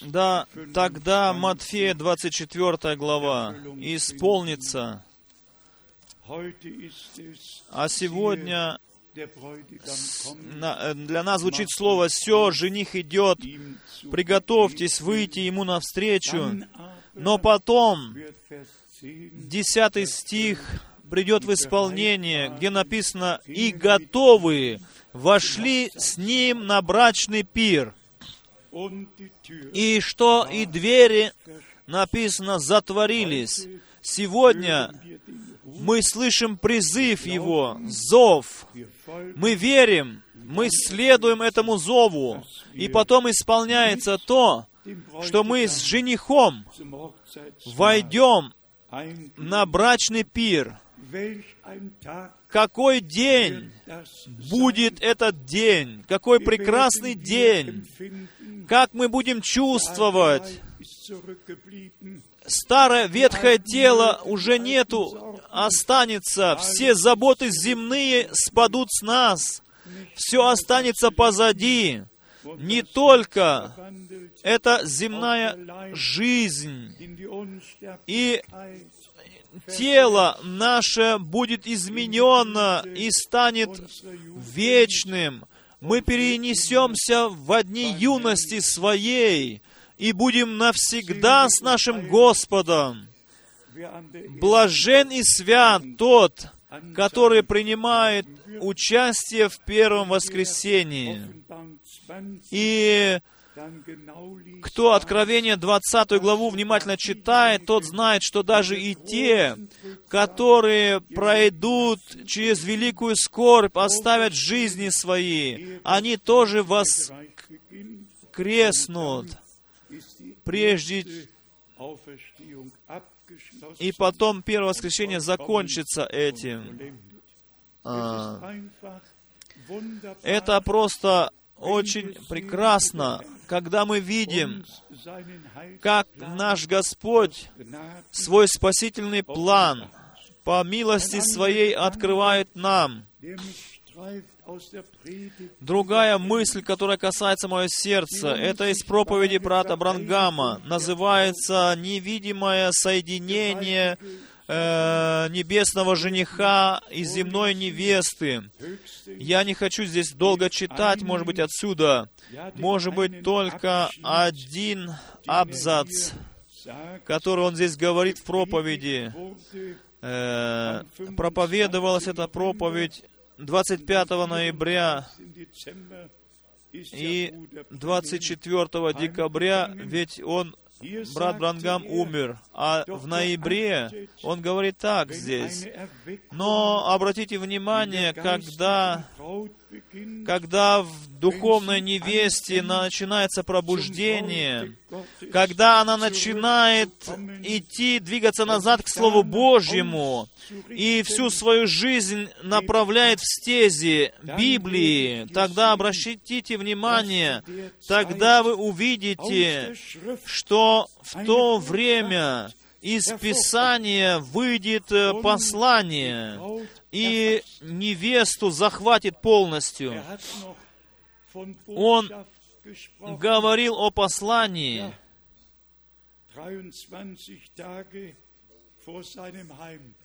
Да, тогда Матфея 24 глава. Исполнится. А сегодня э, для нас звучит слово «Все, жених идет, приготовьтесь выйти ему навстречу». Но потом, десятый стих придет в исполнение, где написано «И готовые вошли с ним на брачный пир». И что и двери, написано, затворились. Сегодня мы слышим призыв Его, зов. Мы верим, мы следуем этому зову. И потом исполняется то, что мы с женихом войдем на брачный пир. Какой день будет этот день? Какой прекрасный день! Как мы будем чувствовать? Старое ветхое тело уже нету, останется. Все заботы земные спадут с нас. Все останется позади. Не только эта земная жизнь и тело наше будет изменено и станет вечным. Мы перенесемся в дни юности своей и будем навсегда с нашим Господом. Блажен и свят тот, который принимает участие в первом воскресении. И кто Откровение 20 главу внимательно читает, тот знает, что даже и те, которые пройдут через великую скорбь, оставят жизни свои, они тоже воскреснут, прежде и потом первое воскресенье закончится этим. А, это просто очень прекрасно, когда мы видим, как наш Господь свой спасительный план по милости Своей открывает нам. Другая мысль, которая касается моего сердца, это из проповеди брата Брангама. Называется «Невидимое соединение э, небесного жениха и земной невесты». Я не хочу здесь долго читать, может быть, отсюда. Может быть, только один абзац, который он здесь говорит в проповеди. Э, проповедовалась эта проповедь 25 ноября и 24 декабря, ведь он, брат Брангам, умер. А в ноябре он говорит так здесь. Но обратите внимание, когда когда в духовной невесте начинается пробуждение, когда она начинает идти, двигаться назад к Слову Божьему, и всю свою жизнь направляет в стези Библии, тогда обращите внимание, тогда вы увидите, что в то время из Писания выйдет э, послание, и невесту захватит полностью. Он говорил о послании.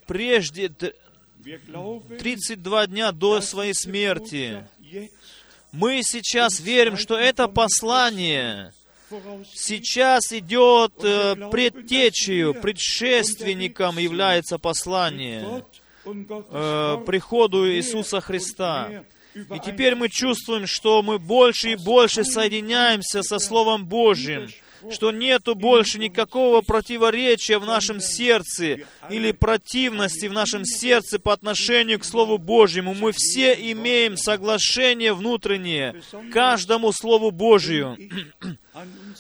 Прежде 32 дня до своей смерти. Мы сейчас верим, что это послание сейчас идет э, предтечью, предшественником является послание э, приходу Иисуса Христа. И теперь мы чувствуем, что мы больше и больше соединяемся со Словом Божьим, что нету больше никакого противоречия в нашем сердце или противности в нашем сердце по отношению к Слову Божьему. Мы все имеем соглашение внутреннее каждому Слову Божию.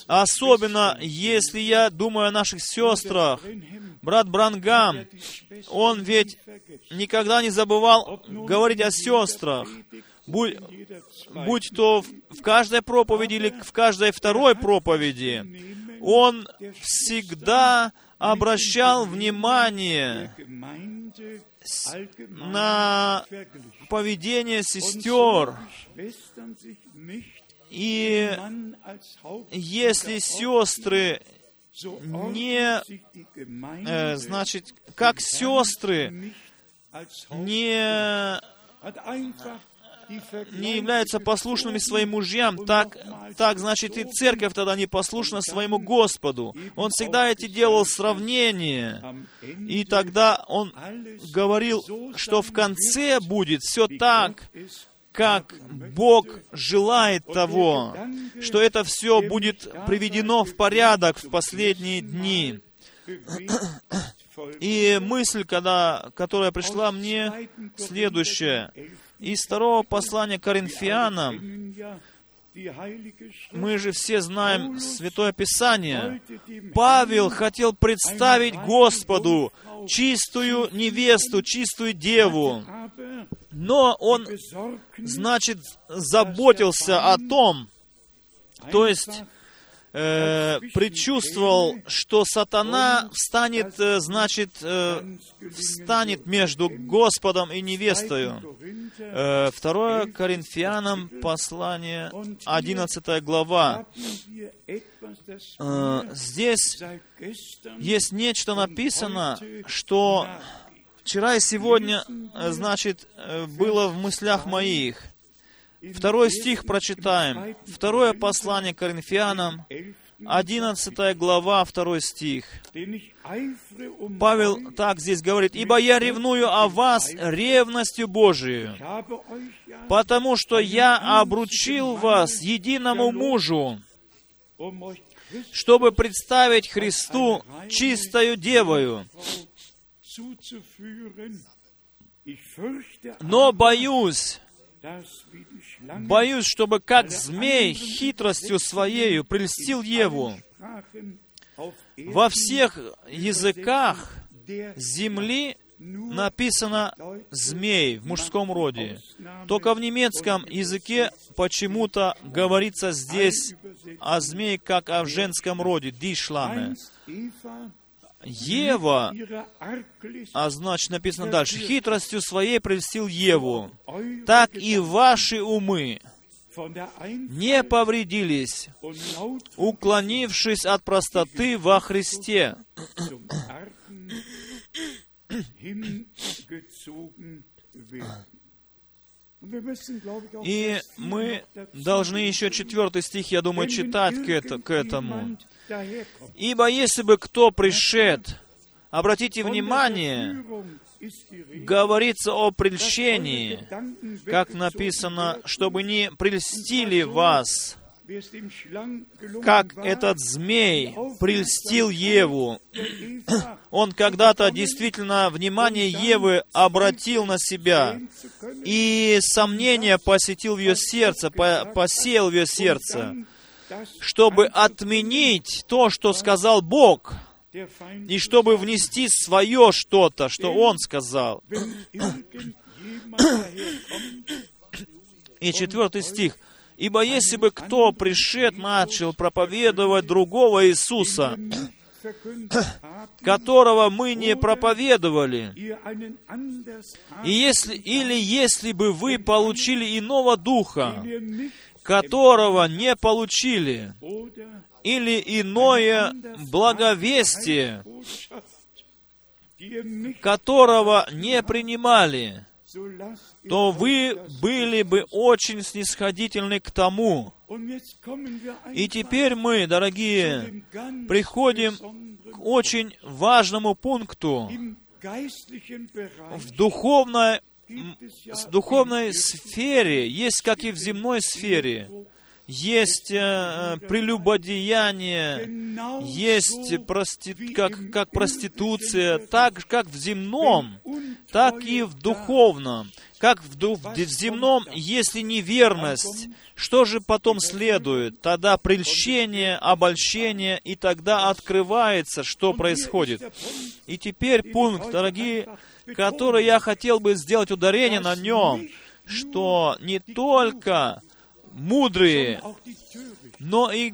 Особенно, если я думаю о наших сестрах. Брат Брангам, он ведь никогда не забывал говорить о сестрах. Будь, будь то в каждой проповеди или в каждой второй проповеди, он всегда обращал внимание на поведение сестер. И если сестры не, э, значит, как сестры не не являются послушными своим мужьям, так, так значит и церковь тогда не послушна своему Господу. Он всегда эти делал сравнения, и тогда он говорил, что в конце будет все так, как Бог желает того, что это все будет приведено в порядок в последние дни. И мысль, когда, которая пришла мне, следующая. Из второго послания Коринфянам, мы же все знаем Святое Писание. Павел хотел представить Господу чистую невесту, чистую деву. Но он, значит, заботился о том, то есть э, предчувствовал, что сатана встанет, э, значит, э, встанет между Господом и невестою. Э, 2 Коринфянам послание, 11 глава. Э, здесь есть нечто написано, что вчера и сегодня, э, значит, э, было в мыслях моих. Второй стих прочитаем. Второе послание Коринфянам, 11 глава, 2 стих. Павел так здесь говорит, «Ибо я ревную о вас ревностью Божию, потому что я обручил вас единому мужу, чтобы представить Христу чистою девою. Но боюсь, Боюсь, чтобы как змей хитростью своею прельстил Еву. Во всех языках земли написано «змей» в мужском роде. Только в немецком языке почему-то говорится здесь о змее, как о женском роде, «дишламе». Ева, а значит написано дальше, хитростью своей прельстил Еву, так и ваши умы не повредились, уклонившись от простоты во Христе. И мы должны еще четвертый стих, я думаю, читать к, это, к этому. Ибо если бы кто пришед, обратите внимание, говорится о прельщении, как написано, чтобы не прельстили вас, как этот змей прельстил Еву. Он когда-то действительно внимание Евы обратил на себя, и сомнение посетил в ее сердце, посеял в ее сердце чтобы отменить то, что сказал Бог, и чтобы внести свое что-то, что Он сказал. И четвертый стих. «Ибо если бы кто пришед начал проповедовать другого Иисуса, которого мы не проповедовали, и если, или если бы вы получили иного духа, которого не получили, или иное благовестие, которого не принимали, то вы были бы очень снисходительны к тому. И теперь мы, дорогие, приходим к очень важному пункту в духовной в духовной сфере есть, как и в земной сфере, есть э, прелюбодеяние, есть прости, как, как проституция, так как в земном, так и в духовном. Как в, ду, в земном, если неверность, что же потом следует? Тогда прельщение, обольщение, и тогда открывается, что происходит. И теперь пункт, дорогие который я хотел бы сделать ударение на нем, что не только мудрые, но и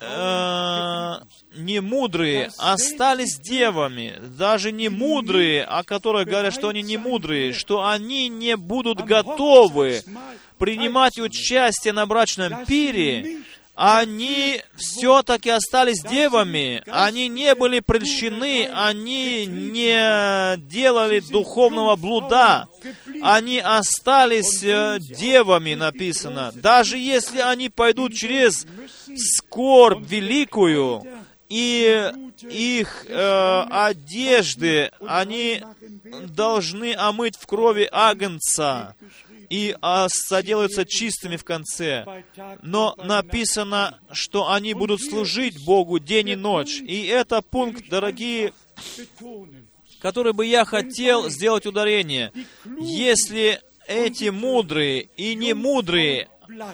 э, не мудрые остались девами, даже не мудрые, о которых говорят, что они не мудрые, что они не будут готовы принимать участие на брачном пире, они все-таки остались девами, они не были прельщены, они не делали духовного блуда, они остались э, девами, написано. Даже если они пойдут через скорбь великую, и их э, одежды, они должны омыть в крови Агнца и а, соделаются чистыми в конце. Но написано, что они будут служить Богу день и ночь. И это пункт, дорогие, который бы я хотел сделать ударение. Если эти мудрые и не мудрые,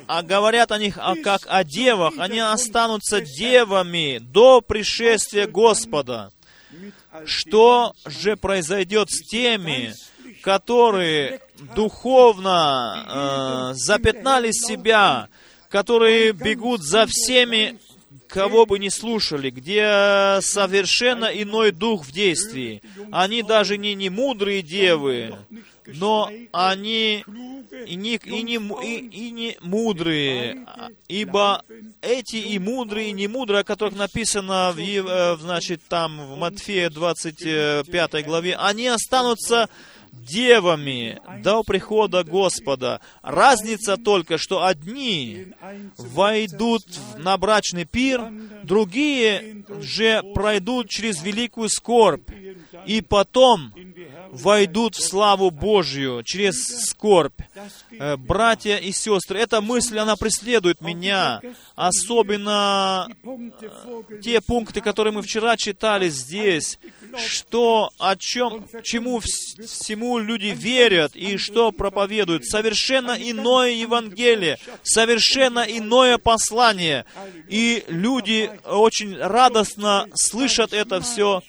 а говорят о них а как о девах, они останутся девами до пришествия Господа. Что же произойдет с теми, которые духовно э, запятнали себя, которые бегут за всеми, кого бы не слушали, где совершенно иной дух в действии. Они даже не, не мудрые девы, но они и не, и, не, и, и не мудрые, ибо эти и мудрые, и не мудрые, о которых написано в, э, значит, там в Матфея 25 главе, они останутся девами до прихода Господа. Разница только, что одни войдут на брачный пир, другие же пройдут через великую скорбь, и потом войдут в славу Божью через скорбь. Э, братья и сестры, эта мысль, она преследует меня, особенно э, те пункты, которые мы вчера читали здесь, что, о чем, чему всему люди верят и что проповедуют. Совершенно иное Евангелие, совершенно иное послание. И люди очень радостно слышат это все,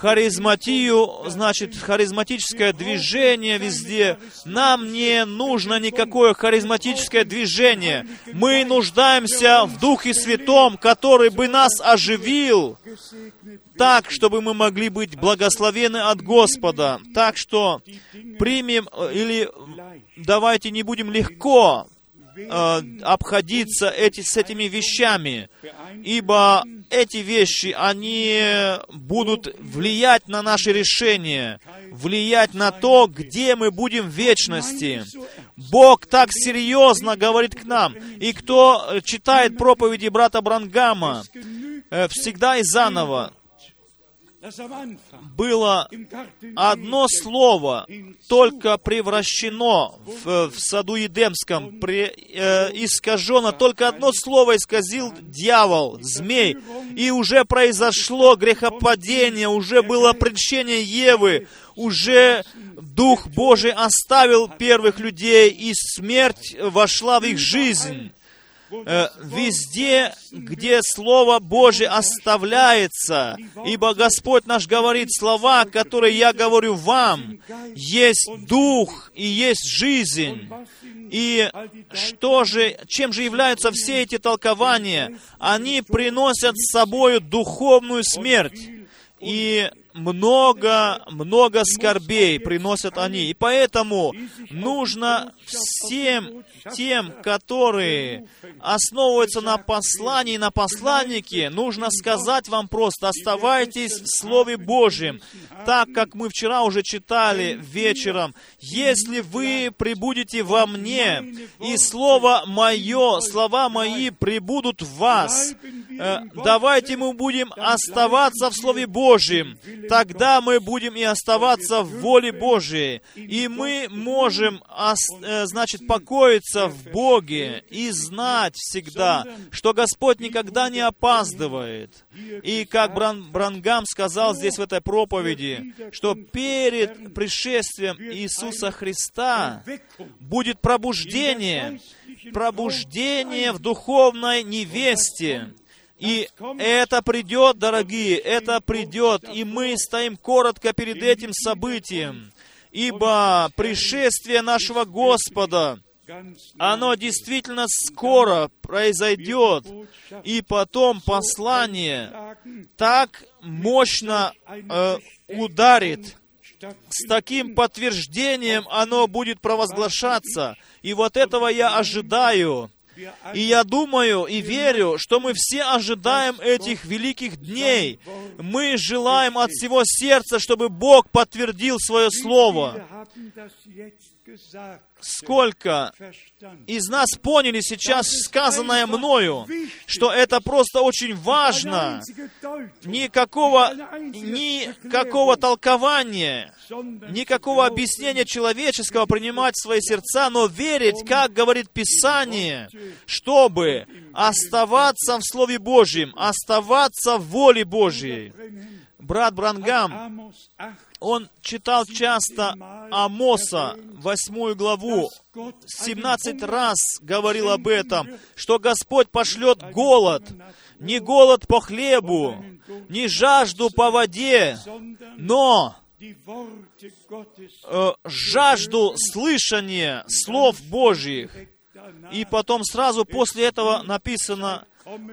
харизматию, значит, харизматическое движение везде. Нам не нужно никакое харизматическое движение. Мы нуждаемся в Духе Святом, который бы нас оживил, так, чтобы мы могли быть благословены от Господа. Так что примем э, или давайте не будем легко э, обходиться эти, с этими вещами, ибо эти вещи, они будут влиять на наши решения, влиять на то, где мы будем в вечности. Бог так серьезно говорит к нам. И кто читает проповеди брата Брангама, э, всегда и заново, было одно слово только превращено в, в саду Едемском, при, э, искажено, только одно слово исказил дьявол, змей, и уже произошло грехопадение, уже было прельщение Евы, уже Дух Божий оставил первых людей, и смерть вошла в их жизнь. Э, везде, где Слово Божие оставляется, ибо Господь наш говорит слова, которые я говорю вам, есть Дух и есть жизнь. И что же, чем же являются все эти толкования? Они приносят с собой духовную смерть. И много, много скорбей приносят они. И поэтому нужно всем тем, которые основываются на послании, на посланнике, нужно сказать вам просто, оставайтесь в Слове Божьем, так как мы вчера уже читали вечером. Если вы прибудете во мне, и Слово Мое, слова Мои прибудут в вас, давайте мы будем оставаться в Слове Божьем, тогда мы будем и оставаться в воле Божией, и мы можем, э, значит, покоиться в Боге и знать всегда, что Господь никогда не опаздывает. И как Бран, Брангам сказал здесь в этой проповеди, что перед пришествием Иисуса Христа. Будет пробуждение, пробуждение в духовной невесте, и это придет, дорогие, это придет, и мы стоим коротко перед этим событием, ибо пришествие нашего Господа оно действительно скоро произойдет, и потом послание так мощно э, ударит, с таким подтверждением оно будет провозглашаться. И вот этого я ожидаю. И я думаю и верю, что мы все ожидаем этих великих дней. Мы желаем от всего сердца, чтобы Бог подтвердил свое Слово. Сколько из нас поняли сейчас сказанное мною, что это просто очень важно. Никакого, никакого толкования, никакого объяснения человеческого принимать в свои сердца, но верить, как говорит Писание, чтобы оставаться в Слове Божьем, оставаться в воле Божьей. Брат Брангам он читал часто Амоса, восьмую главу, 17 раз говорил об этом, что Господь пошлет голод, не голод по хлебу, не жажду по воде, но э, жажду слышания слов Божьих. И потом сразу после этого написано,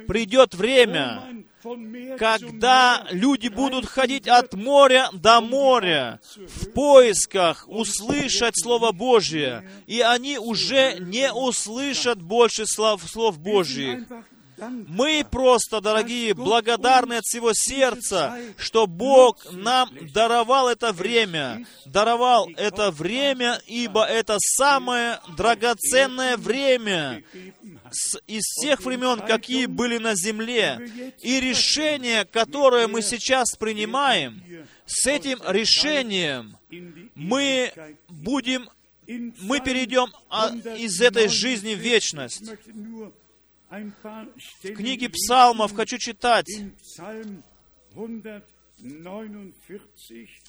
придет время, когда люди будут ходить от моря до моря в поисках услышать Слово Божье, и они уже не услышат больше слов, слов Божьих. Мы просто, дорогие, благодарны от всего сердца, что Бог нам даровал это время, даровал это время, ибо это самое драгоценное время из всех времен, какие были на земле. И решение, которое мы сейчас принимаем, с этим решением мы будем, мы перейдем а, из этой жизни в вечность. В книге Псалмов хочу читать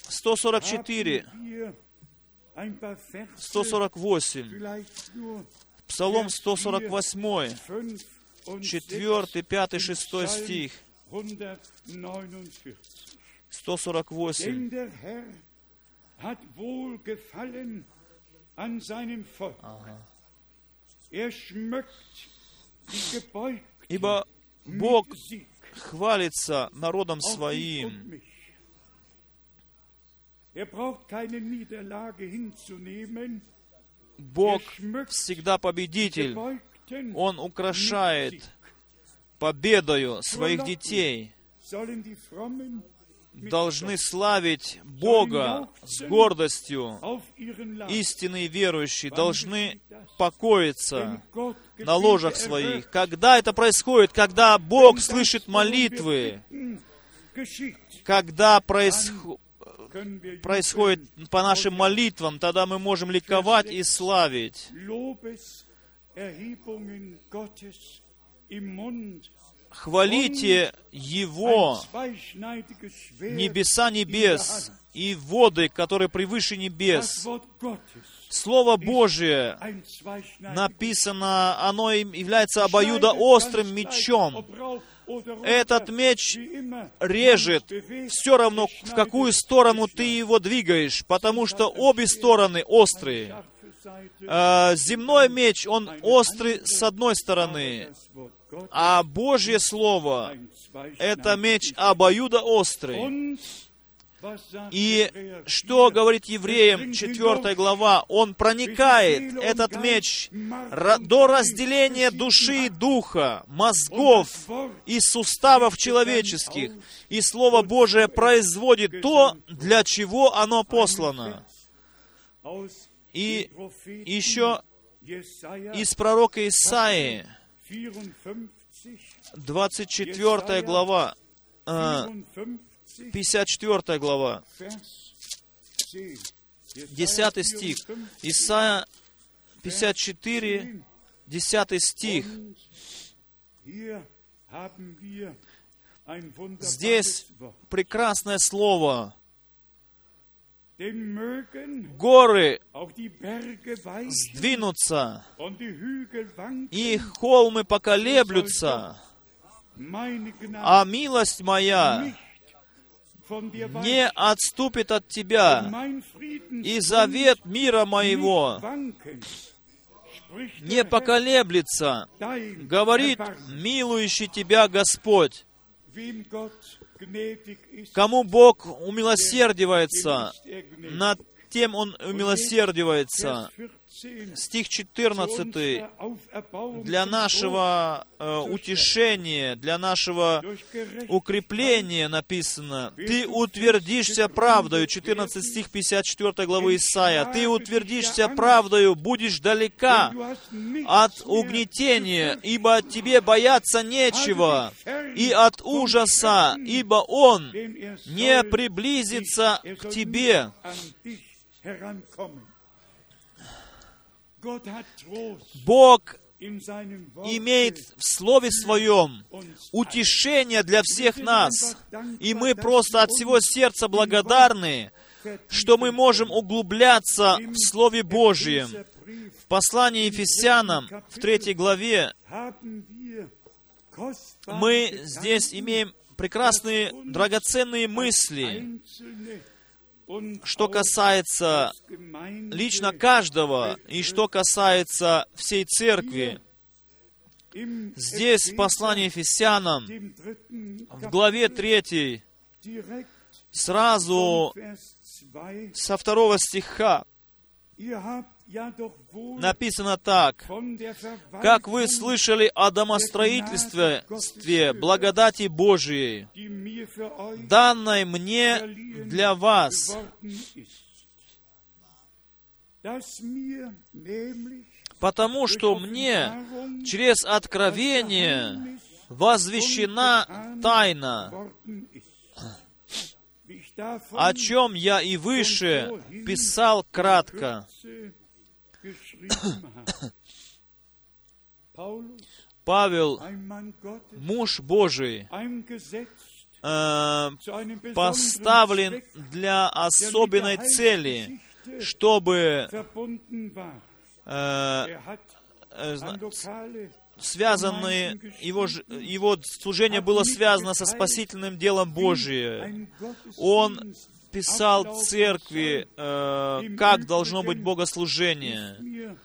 144, 148, Псалом 148, 4, 5, 6 стих. 148. Ага. Ибо Бог хвалится народом своим. Бог всегда победитель. Он украшает победою своих детей. Должны славить Бога с гордостью. Истинные верующие должны покоиться на ложах своих. Когда это происходит? Когда Бог слышит молитвы. Когда происходит происходит по нашим молитвам, тогда мы можем ликовать и славить. Хвалите Его, небеса небес, и воды, которые превыше небес. Слово Божие написано, оно является обоюдоострым мечом. Этот меч режет все равно, в какую сторону ты его двигаешь, потому что обе стороны острые. А, земной меч, он острый с одной стороны, а Божье Слово — это меч обоюдоострый. И что говорит евреям 4 глава? Он проникает, этот меч, до разделения души и духа, мозгов и суставов человеческих. И Слово Божие производит то, для чего оно послано. И еще из пророка Исаии, 24 глава, а, 54 глава, 10 стих. Исайя 54, 10 стих. Здесь прекрасное слово. Горы сдвинутся, и холмы поколеблются, а милость моя не отступит от тебя, и завет мира моего не поколеблется, говорит милующий тебя Господь. Кому Бог умилосердивается, над тем Он умилосердивается стих 14 для нашего э, утешения, для нашего укрепления написано. Ты утвердишься правдою, 14 стих 54 главы Исаия. Ты утвердишься правдою, будешь далека от угнетения, ибо тебе бояться нечего, и от ужаса, ибо он не приблизится к тебе. Бог имеет в Слове Своем утешение для всех нас. И мы просто от всего сердца благодарны, что мы можем углубляться в Слове Божьем. В послании Ефесянам, в третьей главе, мы здесь имеем прекрасные, драгоценные мысли, что касается лично каждого и что касается всей церкви. Здесь в послании Ефесянам, в главе 3, сразу со второго стиха, написано так, «Как вы слышали о домостроительстве благодати Божией, данной мне для вас, потому что мне через откровение возвещена тайна, о чем я и выше писал кратко. Павел, муж Божий, э, поставлен для особенной цели, чтобы э, связанные, его, его служение было связано со спасительным делом Божиим. Он писал церкви, э, как должно быть богослужение.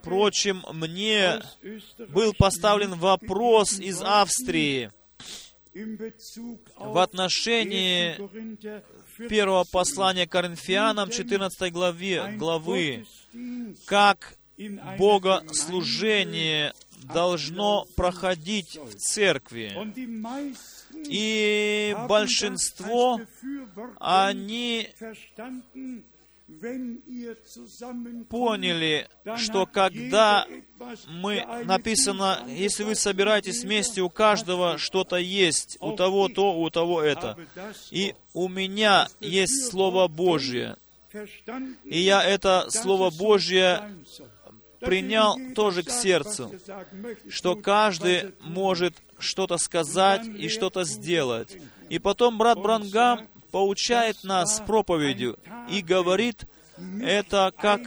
Впрочем, мне был поставлен вопрос из Австрии в отношении первого послания Коринфянам, 14 главе, главы, как богослужение должно проходить в церкви. И большинство, они поняли, что когда мы, написано, если вы собираетесь вместе, у каждого что-то есть, у того то, у того это. И у меня есть Слово Божье. И я это Слово Божье принял тоже к сердцу, что каждый может что-то сказать и что-то сделать. И потом брат Брангам поучает нас проповедью и говорит, это как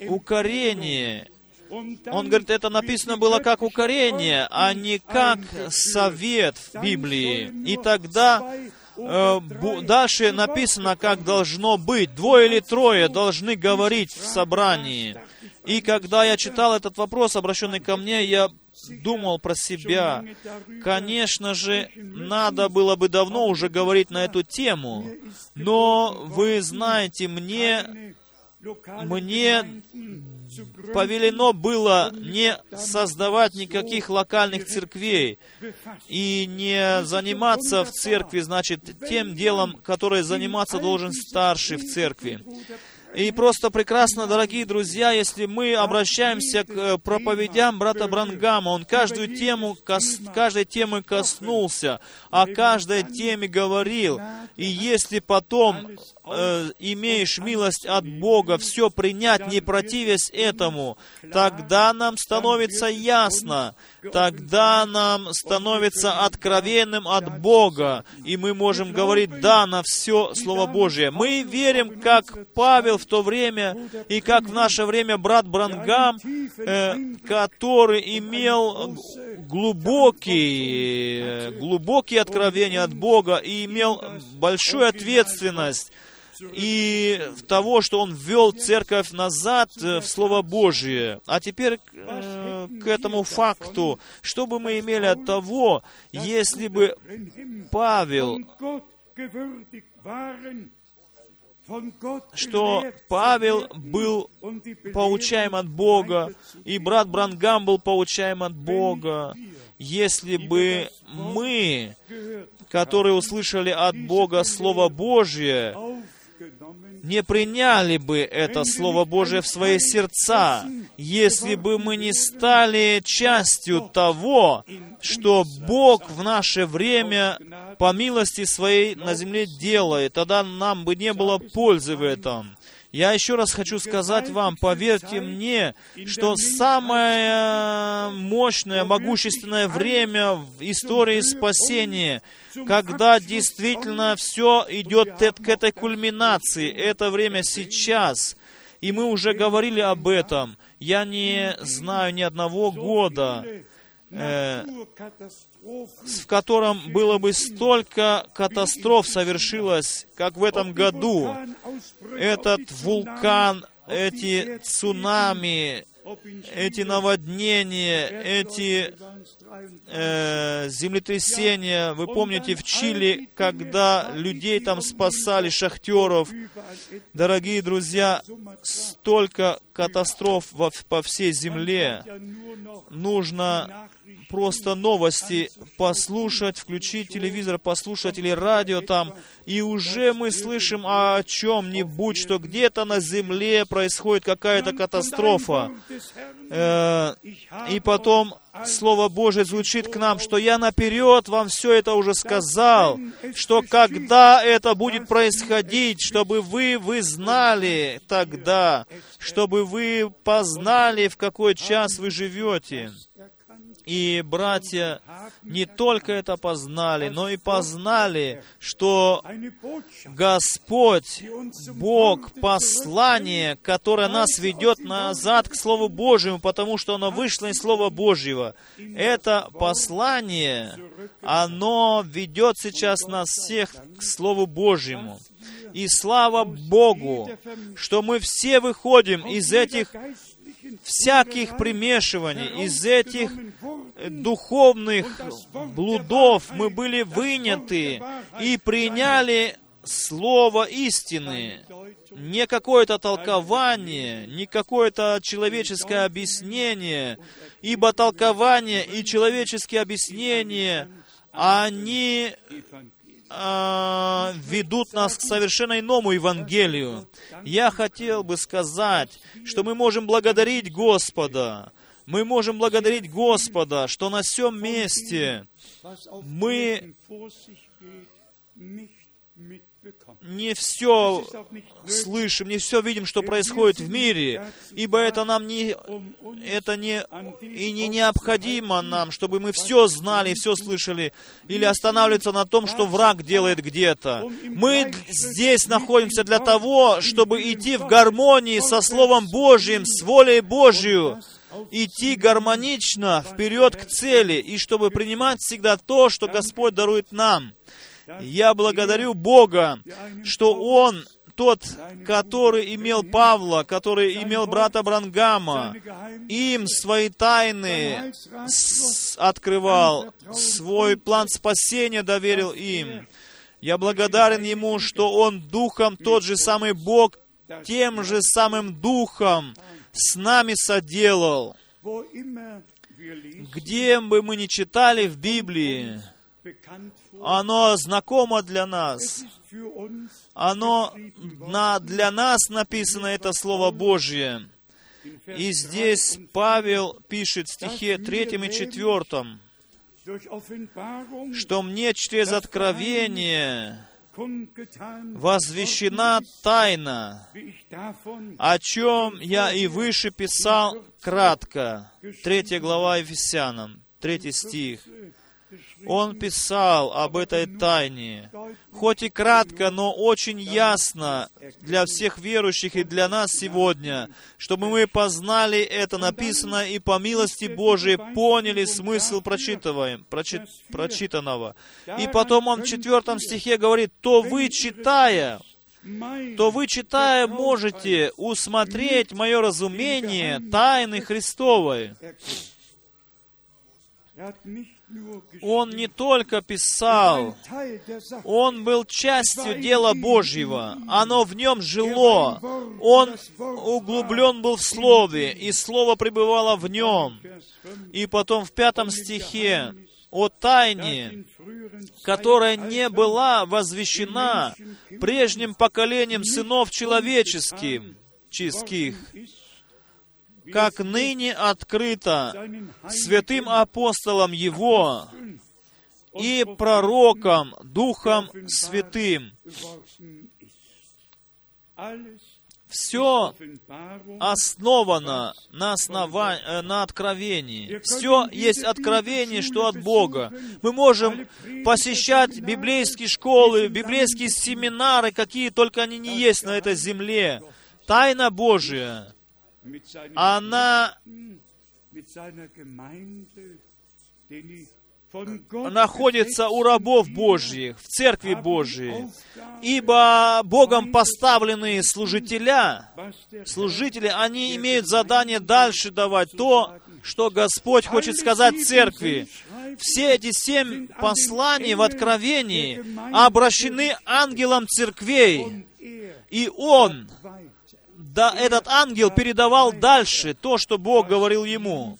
укорение. Он говорит, это написано было как укорение, а не как совет в Библии. И тогда э, дальше написано, как должно быть. Двое или трое должны говорить в собрании. И когда я читал этот вопрос, обращенный ко мне, я думал про себя. Конечно же, надо было бы давно уже говорить на эту тему, но вы знаете, мне, мне повелено было не создавать никаких локальных церквей и не заниматься в церкви, значит, тем делом, которое заниматься должен старший в церкви. И просто прекрасно, дорогие друзья, если мы обращаемся к э, проповедям брата Брангама, он каждую тему, кос, каждой темы коснулся, о каждой теме говорил. И если потом э, имеешь милость от Бога все принять, не противясь этому, тогда нам становится ясно, тогда нам становится откровенным от Бога, и мы можем говорить «да» на все Слово Божие. Мы верим, как Павел в то время, и как в наше время брат Брангам, э, который имел глубокие, глубокие откровения от Бога и имел большую ответственность и того, что Он ввел церковь назад э, в Слово Божие. А теперь э, к этому факту, что бы мы имели от того, если бы Павел что Павел был поучаем от Бога, и брат Брангам был поучаем от Бога, если бы мы, которые услышали от Бога Слово Божье, не приняли бы это Слово Божие в свои сердца, если бы мы не стали частью того, что Бог в наше время по милости своей на земле делает, тогда нам бы не было пользы в этом. Я еще раз хочу сказать вам, поверьте мне, что самое мощное, могущественное время в истории спасения, когда действительно все идет к этой кульминации, это время сейчас. И мы уже говорили об этом. Я не знаю ни одного года, э, в котором было бы столько катастроф совершилось, как в этом году. Этот вулкан, эти цунами, эти наводнения, эти э, землетрясения. Вы помните в Чили, когда людей там спасали, шахтеров. Дорогие друзья, столько катастроф во, по всей земле. Нужно просто новости послушать, включить телевизор, послушать или радио там, и уже мы слышим о чем-нибудь, что где-то на земле происходит какая-то катастрофа. Э, и потом Слово Божие звучит к нам, что я наперед вам все это уже сказал, что когда это будет происходить, чтобы вы, вы знали тогда, чтобы вы познали, в какой час вы живете. И братья не только это познали, но и познали, что Господь, Бог, послание, которое нас ведет назад к Слову Божьему, потому что оно вышло из Слова Божьего. Это послание, оно ведет сейчас нас всех к Слову Божьему. И слава Богу, что мы все выходим из этих всяких примешиваний, из этих духовных блудов мы были выняты и приняли Слово истины, не какое-то толкование, не какое-то человеческое объяснение, ибо толкование и человеческие объяснения, они э, ведут нас к совершенно иному Евангелию. Я хотел бы сказать, что мы можем благодарить Господа. Мы можем благодарить Господа, что на всем месте мы не все слышим, не все видим, что происходит в мире, ибо это нам не, это не, и не необходимо нам, чтобы мы все знали, все слышали, или останавливаться на том, что враг делает где-то. Мы здесь находимся для того, чтобы идти в гармонии со Словом Божьим, с волей Божью, идти гармонично вперед к цели, и чтобы принимать всегда то, что Господь дарует нам. Я благодарю Бога, что Он тот, который имел Павла, который имел брата Брангама, им свои тайны открывал, свой план спасения доверил им. Я благодарен Ему, что Он Духом, тот же самый Бог, тем же самым Духом с нами соделал. Где бы мы ни читали в Библии, оно знакомо для нас. Оно на, для нас написано это Слово Божье. И здесь Павел пишет в стихе 3 и 4, что мне через откровение возвещена тайна, о чем я и выше писал кратко. Третья глава Ефесянам, третий стих. Он писал об этой тайне, хоть и кратко, но очень ясно для всех верующих и для нас сегодня, чтобы мы познали это написано и по милости Божией поняли смысл прочитываем, прочит, прочитанного. И потом он в четвертом стихе говорит, то вы, читая, то вы, читая, можете усмотреть мое разумение тайны Христовой. Он не только писал, он был частью дела Божьего. Оно в нем жило. Он углублен был в Слове, и Слово пребывало в нем. И потом в пятом стихе о тайне, которая не была возвещена прежним поколением сынов человеческих, как ныне открыто святым апостолом Его и пророком Духом Святым. Все основано на, основа... Э, на откровении. Все есть откровение, что от Бога. Мы можем посещать библейские школы, библейские семинары, какие только они не есть на этой земле. Тайна Божия она находится у рабов Божьих, в Церкви Божьей. Ибо Богом поставленные служителя, служители, они имеют задание дальше давать то, что Господь хочет сказать Церкви. Все эти семь посланий в Откровении обращены ангелам церквей, и Он да этот ангел передавал дальше то, что Бог говорил ему.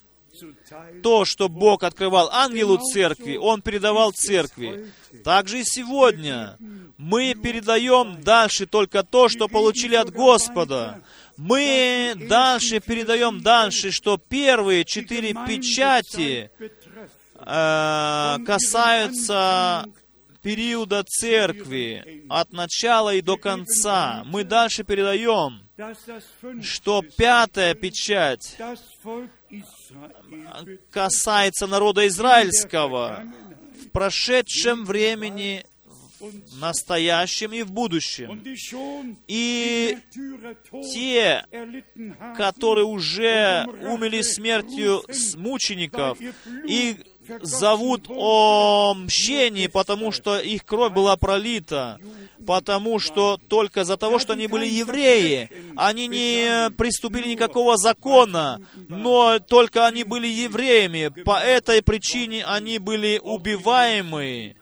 То, что Бог открывал ангелу церкви, он передавал церкви. Также и сегодня мы передаем дальше только то, что получили от Господа. Мы дальше передаем дальше, что первые четыре печати э, касаются периода церкви, от начала и до конца. Мы дальше передаем что пятая печать касается народа израильского в прошедшем времени, в настоящем и в будущем. И те, которые уже умели смертью мучеников, и зовут о мщении, потому что их кровь была пролита, потому что только за того, что они были евреи, они не приступили никакого закона, но только они были евреями. По этой причине они были убиваемы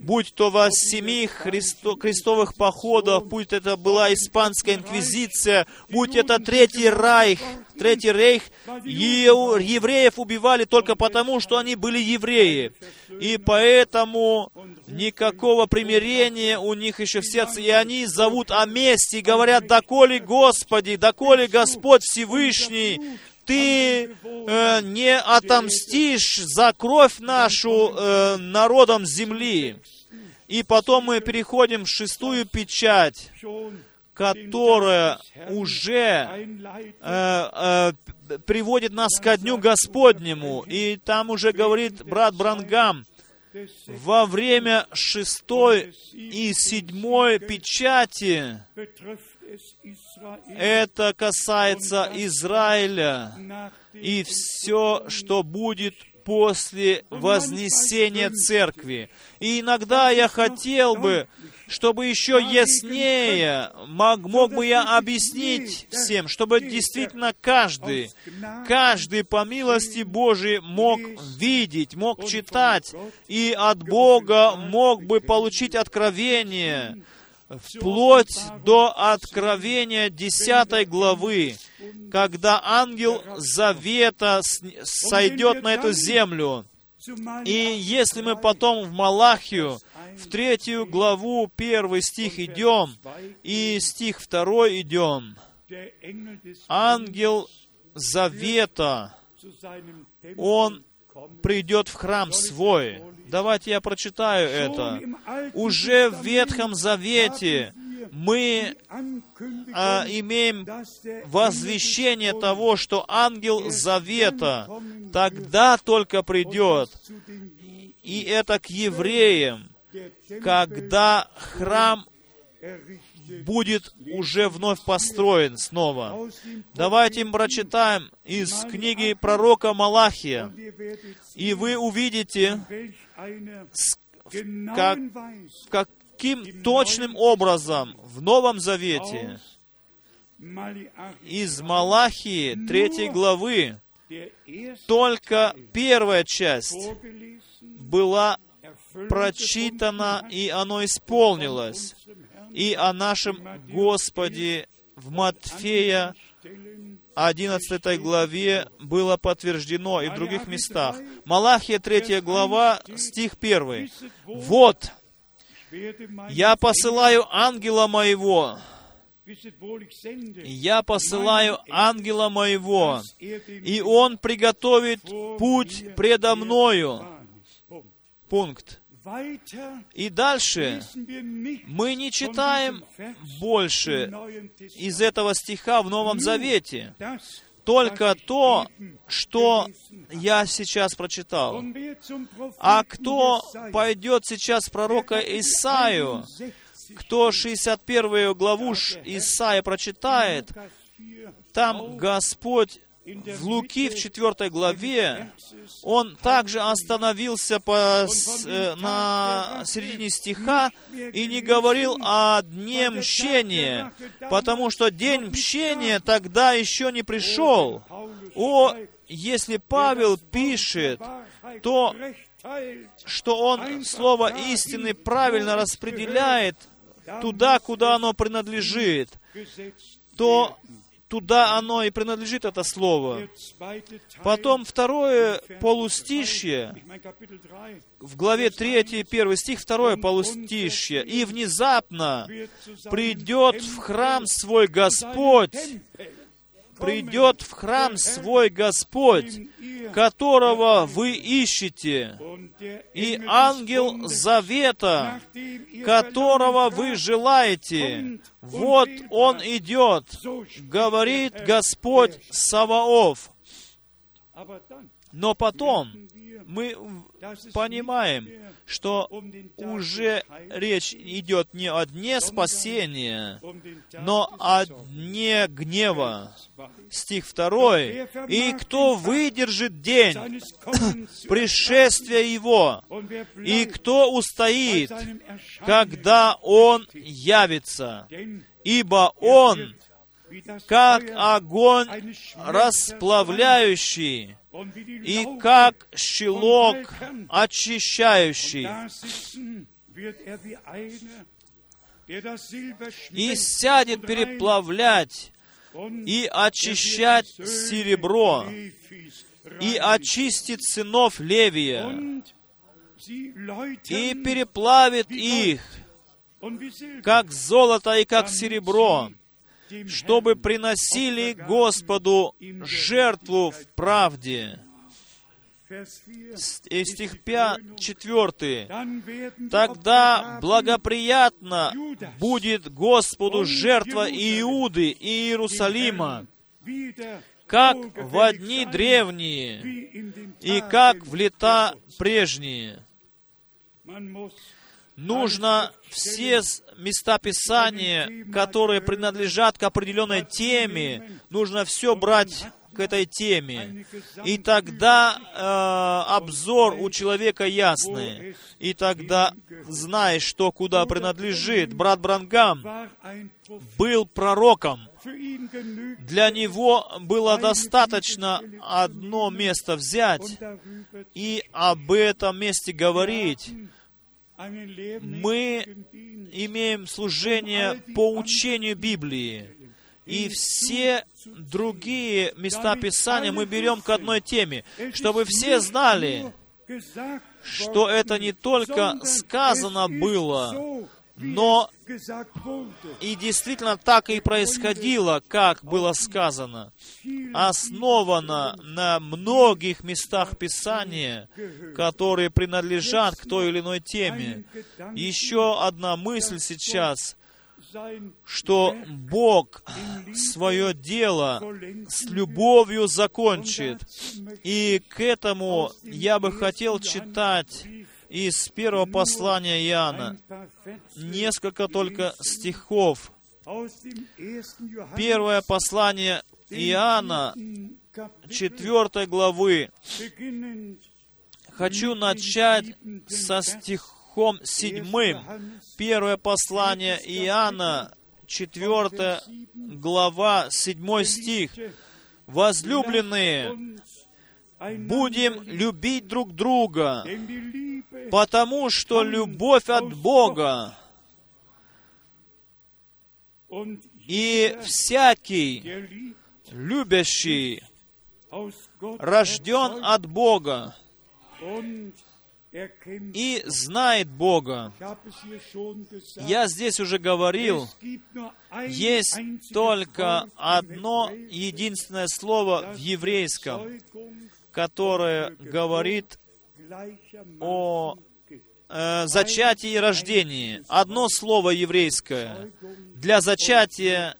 будь то во семи христо, крестовых походах, будь это была испанская инквизиция, будь это Третий Райх, Третий Рейх, евреев убивали только потому, что они были евреи. И поэтому никакого примирения у них еще в сердце. И они зовут о мести говорят, доколе Господи, доколе Господь Всевышний, ты э, не отомстишь за кровь нашу э, народом земли. И потом мы переходим в шестую печать, которая уже э, э, приводит нас ко Дню Господнему. И там уже говорит брат Брангам, во время шестой и седьмой печати это касается Израиля и все, что будет после вознесения церкви. И иногда я хотел бы, чтобы еще яснее мог, мог бы я объяснить всем, чтобы действительно каждый, каждый по милости Божией мог видеть, мог читать, и от Бога мог бы получить откровение, вплоть до Откровения 10 главы, когда ангел Завета сойдет на эту землю. И если мы потом в Малахию, в третью главу, первый стих идем, и стих второй идем, ангел Завета, он придет в храм свой. Давайте я прочитаю это. Уже в Ветхом Завете мы а, имеем возвещение того, что ангел Завета тогда только придет. И это к евреям, когда храм будет уже вновь построен снова. Давайте мы прочитаем из книги пророка Малахия, и вы увидите, как, как таким точным образом в Новом Завете из Малахии 3 главы только первая часть была прочитана, и оно исполнилось. И о нашем Господе в Матфея 11 главе было подтверждено и в других местах. Малахия 3 глава, стих 1. «Вот, я посылаю ангела моего, я посылаю ангела моего, и он приготовит путь предо мною. Пункт. И дальше мы не читаем больше из этого стиха в Новом Завете. Только то, что я сейчас прочитал. А кто пойдет сейчас пророка Исаию, кто 61 главу Исаия прочитает, там Господь в Луки, в 4 главе, он также остановился по, э, на середине стиха и не говорил о дне мщения, потому что день мщения тогда еще не пришел. О, если Павел пишет, то что он слово истины правильно распределяет туда, куда оно принадлежит, то туда оно и принадлежит, это слово. Потом второе полустишье, в главе 3, 1 стих, второе полустишье. «И внезапно придет в храм свой Господь, придет в храм свой Господь, которого вы ищете, и ангел завета, которого вы желаете. Вот он идет, говорит Господь Саваоф. Но потом мы понимаем, что уже речь идет не о дне спасения, но о дне гнева. Стих 2. «И кто выдержит день пришествия Его, и кто устоит, когда Он явится, ибо Он, как огонь расплавляющий, и как щелок очищающий. И сядет переплавлять и очищать серебро, и очистит сынов Левия, и переплавит их, как золото и как серебро, чтобы приносили Господу жертву в правде. И стих 5, 4. «Тогда благоприятно будет Господу жертва Иуды и Иерусалима, как в дни древние и как в лета прежние» нужно все места Писания, которые принадлежат к определенной теме, нужно все брать к этой теме. И тогда э, обзор у человека ясный. И тогда знаешь, что куда принадлежит. Брат Брангам был пророком. Для него было достаточно одно место взять и об этом месте говорить мы имеем служение по учению Библии. И все другие места Писания мы берем к одной теме, чтобы все знали, что это не только сказано было, но и действительно так и происходило, как было сказано. Основано на многих местах Писания, которые принадлежат к той или иной теме. Еще одна мысль сейчас, что Бог свое дело с любовью закончит. И к этому я бы хотел читать из первого послания Иоанна. Несколько только стихов. Первое послание Иоанна, 4 главы. Хочу начать со стих, стихом 7. Первое послание Иоанна, 4 глава, 7 стих. Возлюбленные, будем любить друг друга, потому что любовь от Бога, и всякий любящий рожден от Бога и знает Бога. Я здесь уже говорил, есть только одно единственное слово в еврейском, которое говорит о э, зачатии и рождении. Одно слово еврейское для зачатия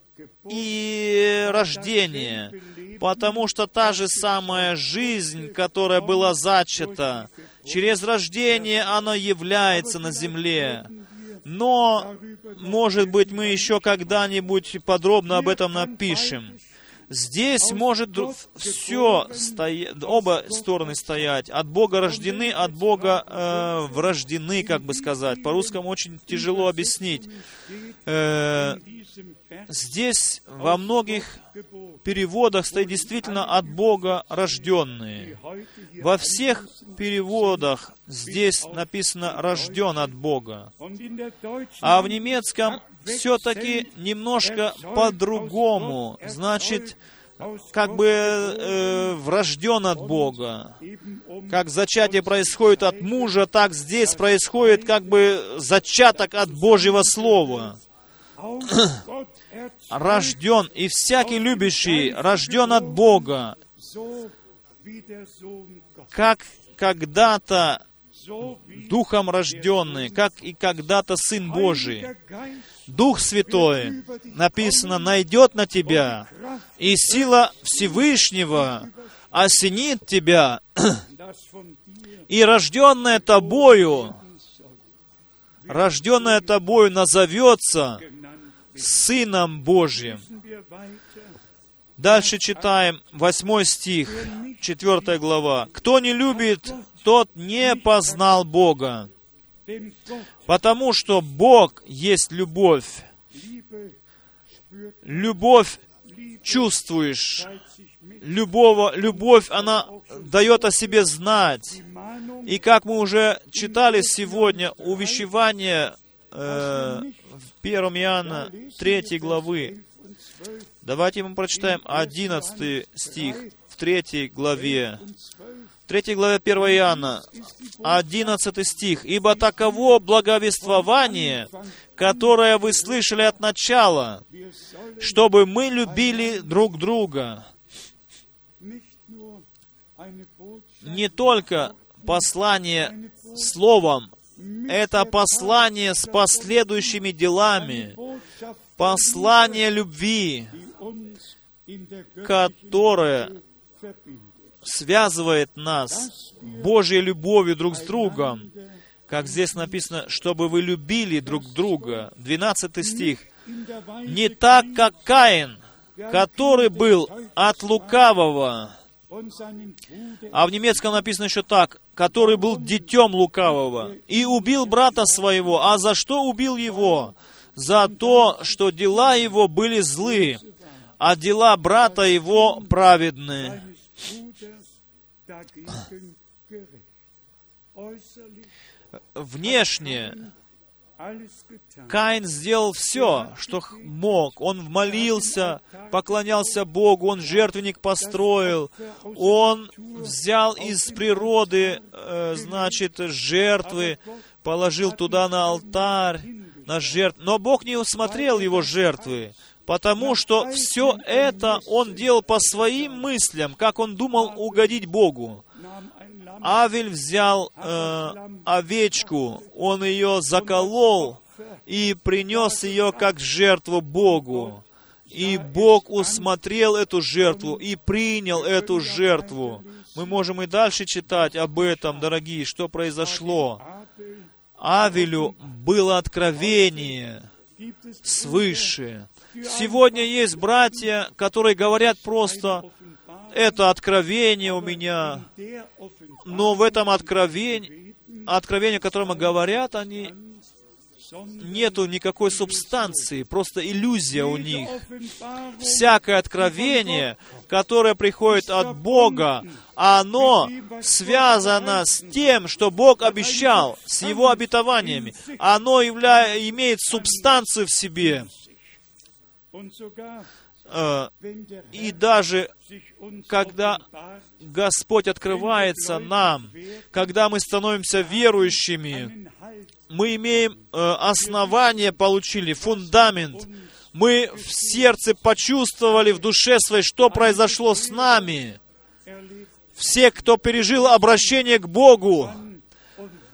и рождения, потому что та же самая жизнь, которая была зачата, через рождение она является на земле. Но, может быть, мы еще когда-нибудь подробно об этом напишем. Здесь может все стоять, оба стороны стоять. От Бога рождены, от Бога э, врождены, как бы сказать. По-русскому очень тяжело объяснить. Э, здесь во многих переводах стоит действительно от Бога рожденные. Во всех переводах здесь написано «рожден от Бога». А в немецком все-таки немножко по-другому. Значит, как бы э, врожден от Бога. Как зачатие происходит от мужа, так здесь происходит как бы зачаток от Божьего Слова. рожден, и всякий любящий рожден от Бога, как когда-то Духом рожденный, как и когда-то Сын Божий. Дух Святой, написано, найдет на тебя, и сила Всевышнего осенит тебя, и рожденное тобою, рожденное тобою назовется Сыном Божьим. Дальше читаем 8 стих, 4 глава. «Кто не любит, тот не познал Бога, потому что Бог есть любовь. Любовь чувствуешь. Любого, любовь, она дает о себе знать. И как мы уже читали сегодня, увещевание э, в 1 Иоанна 3 главы. Давайте мы прочитаем 11 стих в 3 главе. 3 главе 1 Иоанна, 11 стих. «Ибо таково благовествование, которое вы слышали от начала, чтобы мы любили друг друга». Не только послание словом, это послание с последующими делами, послание любви, которое связывает нас Божьей любовью друг с другом, как здесь написано, чтобы вы любили друг друга. 12 стих. Не так, как Каин, который был от лукавого, а в немецком написано еще так, который был детем лукавого, и убил брата своего. А за что убил его? За то, что дела его были злы, а дела брата его праведны. Внешне Каин сделал все, что мог. Он молился, поклонялся Богу, он жертвенник построил, он взял из природы, э, значит, жертвы, положил туда на алтарь, на жертву. Но Бог не усмотрел его жертвы, потому что все это он делал по своим мыслям, как он думал угодить Богу. Авель взял э, овечку, он ее заколол и принес ее как жертву Богу. И Бог усмотрел эту жертву и принял эту жертву. Мы можем и дальше читать об этом, дорогие, что произошло. Авелю было откровение свыше. Сегодня есть братья, которые говорят просто, это откровение у меня, но в этом откровении, откровения, о котором говорят, они нету никакой субстанции, просто иллюзия у них. Всякое откровение, которое приходит от Бога, оно связано с тем, что Бог обещал, с Его обетованиями. Оно явля... имеет субстанцию в себе. Э, и даже когда Господь открывается нам, когда мы становимся верующими, мы имеем э, основание, получили, фундамент. Мы в сердце почувствовали, в душе своей, что произошло с нами. Все, кто пережил обращение к Богу,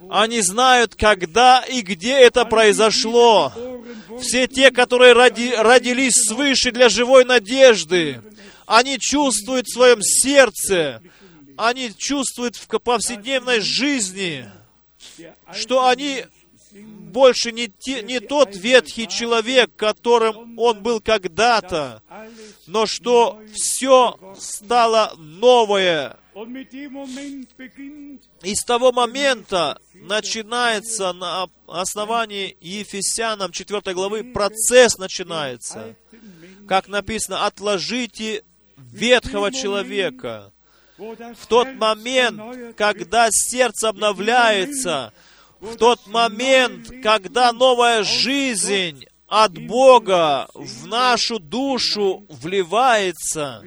они знают, когда и где это произошло. Все те, которые роди, родились свыше для живой надежды, они чувствуют в своем сердце, они чувствуют в повседневной жизни, что они больше не, те, не тот ветхий человек, которым он был когда-то, но что все стало новое. И с того момента начинается на основании Ефесянам 4 главы, процесс начинается. Как написано, отложите ветхого человека. В тот момент, когда сердце обновляется, в тот момент, когда новая жизнь от Бога в нашу душу вливается,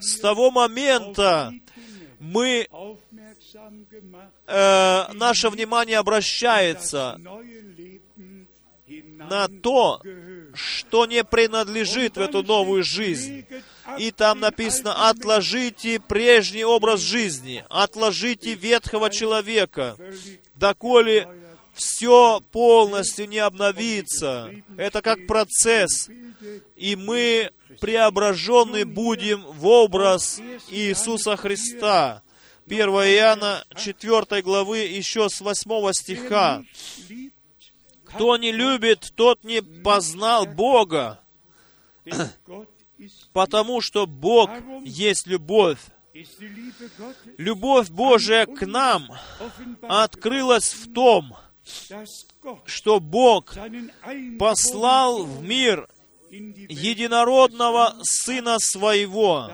с того момента мы, э, наше внимание обращается на то, что не принадлежит в эту новую жизнь. И там написано, отложите прежний образ жизни, отложите ветхого человека, доколе все полностью не обновится. Это как процесс. И мы преображены будем в образ Иисуса Христа. 1 Иоанна 4 главы, еще с 8 стиха. Кто не любит, тот не познал Бога, потому что Бог есть любовь. Любовь Божия к нам открылась в том, что Бог послал в мир единородного Сына Своего,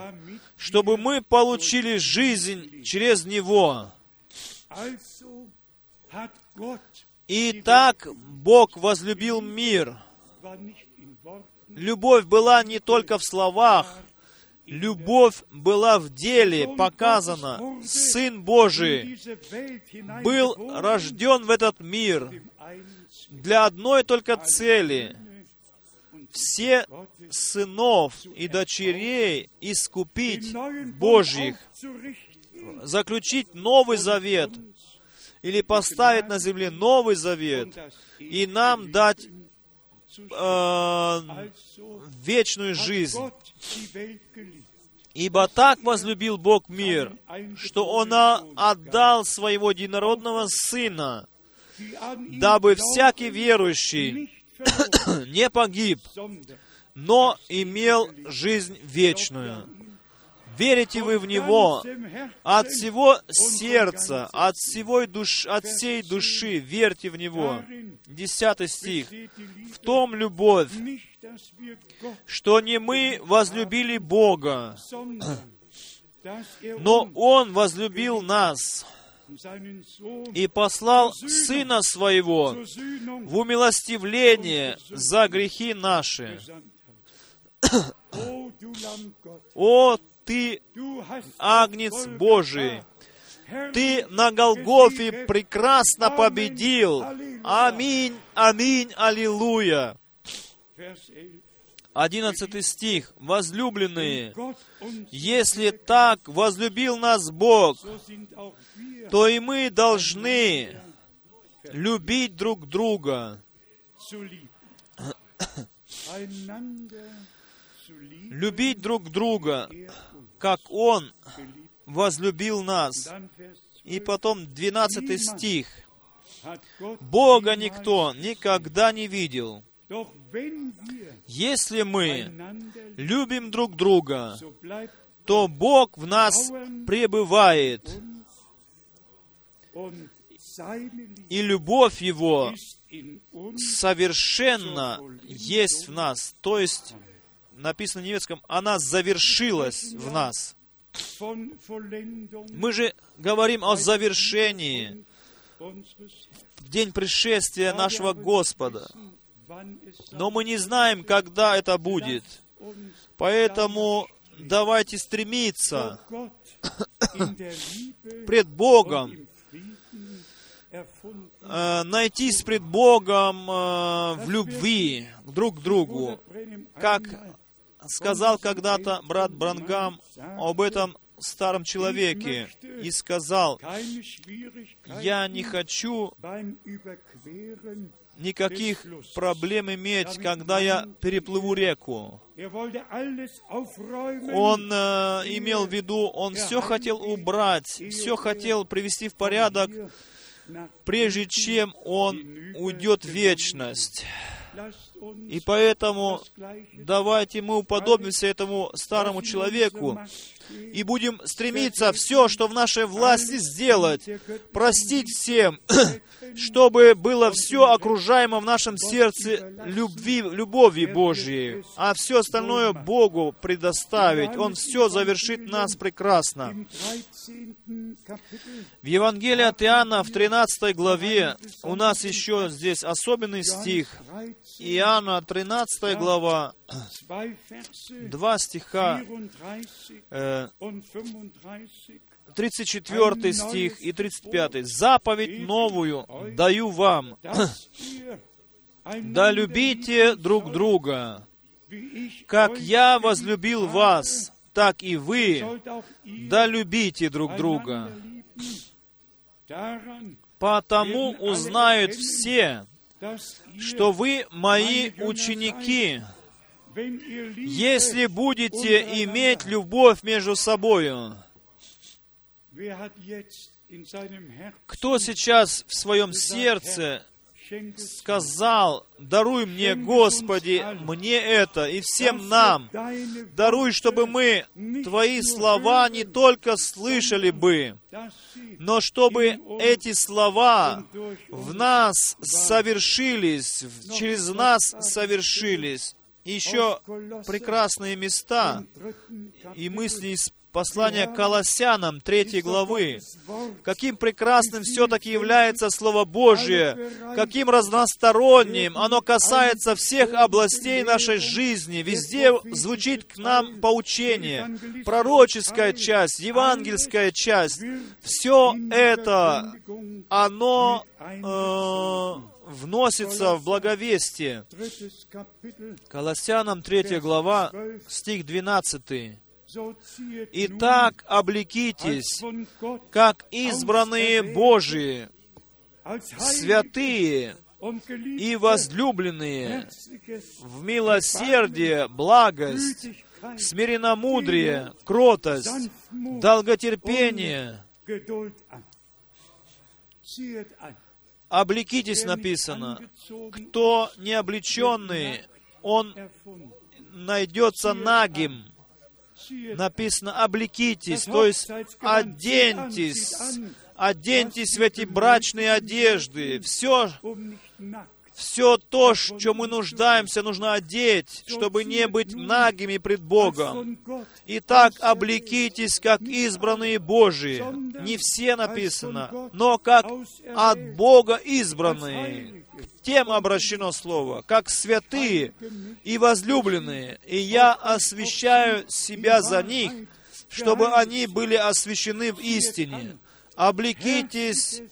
чтобы мы получили жизнь через Него. И так Бог возлюбил мир. Любовь была не только в словах, любовь была в деле показана. Сын Божий был рожден в этот мир для одной только цели все сынов и дочерей искупить Божьих, заключить новый завет или поставить на земле новый завет и нам дать э, вечную жизнь. Ибо так возлюбил Бог мир, что Он отдал Своего единородного Сына, дабы всякий верующий не погиб, но имел жизнь вечную. Верите вы в Него от всего сердца, от, всего душ, от всей души, верьте в Него. Десятый стих. В том любовь, что не мы возлюбили Бога, но Он возлюбил нас и послал Сына Своего в умилостивление за грехи наши. О, Ты, Агнец Божий, Ты на Голгофе прекрасно победил. Аминь, аминь, аллилуйя. Одиннадцатый стих. Возлюбленные, если так возлюбил нас Бог, то и мы должны любить друг друга. Любить друг друга, как Он возлюбил нас. И потом 12 стих. Бога никто никогда не видел. Если мы любим друг друга, то Бог в нас пребывает, и любовь Его совершенно есть в нас. То есть, написано на немецком, она завершилась в нас. Мы же говорим о завершении в день пришествия нашего Господа. Но мы не знаем, когда это будет. Поэтому давайте стремиться пред Богом, э, найтись пред Богом э, в любви друг к другу. Как сказал когда-то брат Брангам об этом старом человеке и сказал, я не хочу никаких проблем иметь, когда я переплыву реку. Он э, имел в виду, он все хотел убрать, все хотел привести в порядок, прежде чем он уйдет в вечность. И поэтому давайте мы уподобимся этому старому человеку и будем стремиться все, что в нашей власти сделать, простить всем, чтобы было все окружаемо в нашем сердце любви, любови Божьей, а все остальное Богу предоставить. Он все завершит нас прекрасно. В Евангелии от Иоанна в 13 главе у нас еще здесь особенный стих. Иоанна 13 глава, два стиха, 34 э, стих и 35. «Заповедь новую даю вам, да любите друг друга, как я возлюбил вас, так и вы, да любите друг друга. Потому узнают все, что вы мои ученики, если будете иметь любовь между собою. Кто сейчас в своем сердце сказал, даруй мне, Господи, мне это и всем нам. Даруй, чтобы мы Твои слова не только слышали бы, но чтобы эти слова в нас совершились, через нас совершились. Еще прекрасные места и мысли из послание к Колоссянам, 3 главы. Каким прекрасным все-таки является Слово Божье, каким разносторонним. Оно касается всех областей нашей жизни. Везде звучит к нам поучение. Пророческая часть, евангельская часть. Все это, оно э, вносится в благовестие. Колоссянам 3 глава, стих 12. Итак, облекитесь, как избранные Божии, святые и возлюбленные, в милосердие, благость, смиренномудрие, кротость, долготерпение. Облекитесь, написано. Кто не облеченный, он найдется нагим написано «облекитесь», то есть оденьтесь, оденьтесь в эти брачные одежды. Все, все то, чем мы нуждаемся, нужно одеть, чтобы не быть нагими пред Богом. Итак, облекитесь, как избранные Божии. Не все написано, но как от Бога избранные тем обращено слово, как святые и возлюбленные, и я освящаю себя за них, чтобы они были освящены в истине. Облекитесь,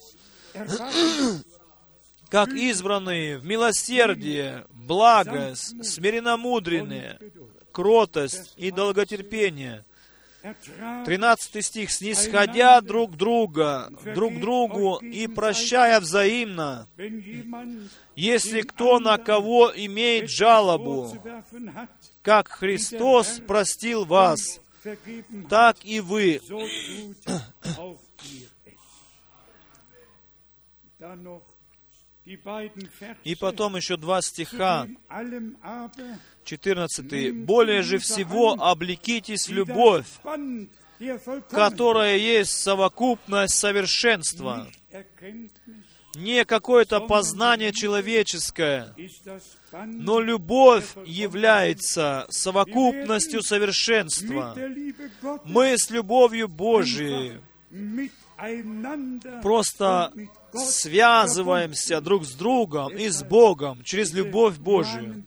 как избранные, в милосердие, благость, смиренномудренные, кротость и долготерпение, 13 стих. «Снисходя друг друга, друг другу и прощая взаимно, если кто на кого имеет жалобу, как Христос простил вас, так и вы». И потом еще два стиха. 14. «Более же всего облекитесь в любовь, которая есть совокупность совершенства». не какое-то познание человеческое, но любовь является совокупностью совершенства. Мы с любовью Божией просто связываемся друг с другом и с Богом через любовь Божию.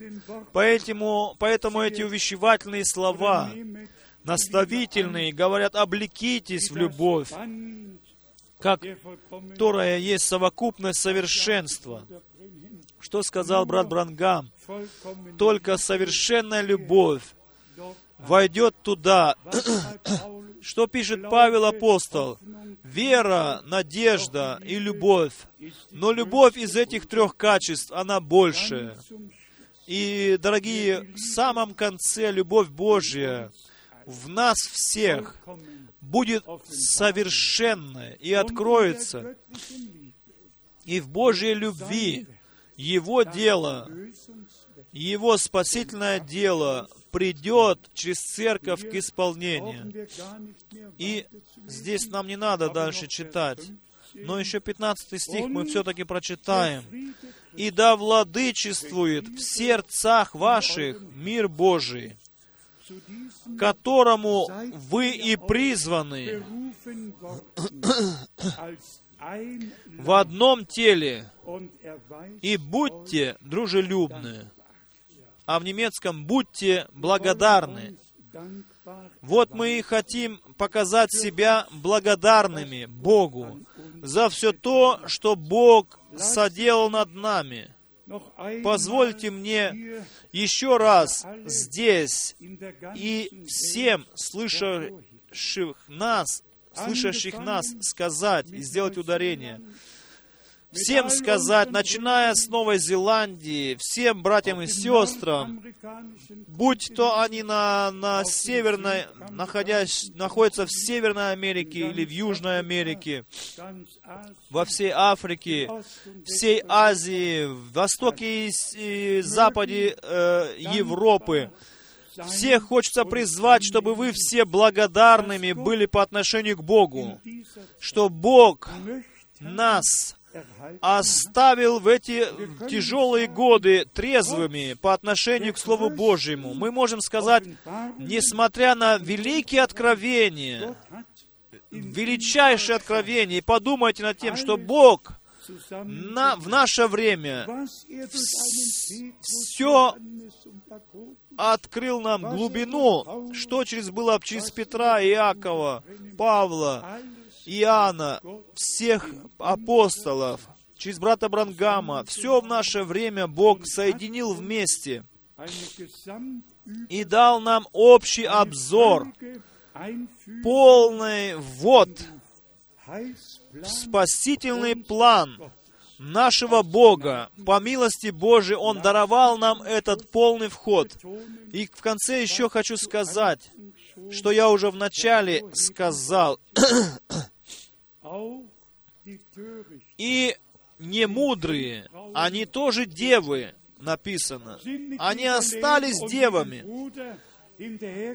Поэтому, поэтому эти увещевательные слова, наставительные, говорят, облекитесь в любовь, которая есть совокупность совершенства. Что сказал брат Брангам? Только совершенная любовь войдет туда. Что пишет Павел апостол? Вера, надежда и любовь. Но любовь из этих трех качеств, она больше. И, дорогие, в самом конце любовь Божья в нас всех будет совершенная и откроется. И в Божьей любви Его дело, Его спасительное дело придет через церковь к исполнению. И здесь нам не надо дальше читать. Но еще 15 стих мы все-таки прочитаем. «И да владычествует в сердцах ваших мир Божий, которому вы и призваны в одном теле, и будьте дружелюбны а в немецком «будьте благодарны». Вот мы и хотим показать себя благодарными Богу за все то, что Бог соделал над нами. Позвольте мне еще раз здесь и всем слышащих нас, слышащих нас сказать и сделать ударение – всем сказать, начиная с Новой Зеландии, всем братьям и сестрам, будь то они на, на северной, находясь, находятся в Северной Америке или в Южной Америке, во всей Африке, всей Азии, в Востоке и, и Западе э, Европы, всех хочется призвать, чтобы вы все благодарными были по отношению к Богу, что Бог нас оставил в эти тяжелые годы трезвыми по отношению к Слову Божьему. Мы можем сказать, несмотря на великие откровения, величайшие откровения, подумайте над тем, что Бог на, в наше время все открыл нам глубину, что через было через Петра, Иакова, Павла, Иоанна, всех апостолов, через брата Брангама, все в наше время Бог соединил вместе и дал нам общий обзор, полный ввод в спасительный план нашего Бога. По милости Божией Он даровал нам этот полный вход. И в конце еще хочу сказать, что я уже в начале сказал. И немудрые, они тоже девы, написано. Они остались девами.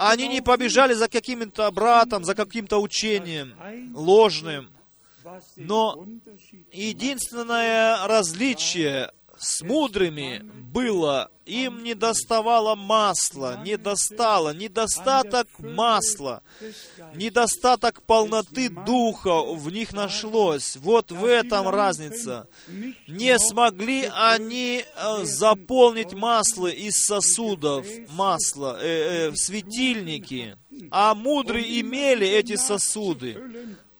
Они не побежали за каким-то братом, за каким-то учением ложным. Но единственное различие с мудрыми было, им не доставало масла, не достало, недостаток масла, недостаток полноты духа в них нашлось. Вот в этом разница. Не смогли они э, заполнить масло из сосудов, масло, э, э, светильники, а мудрые имели эти сосуды.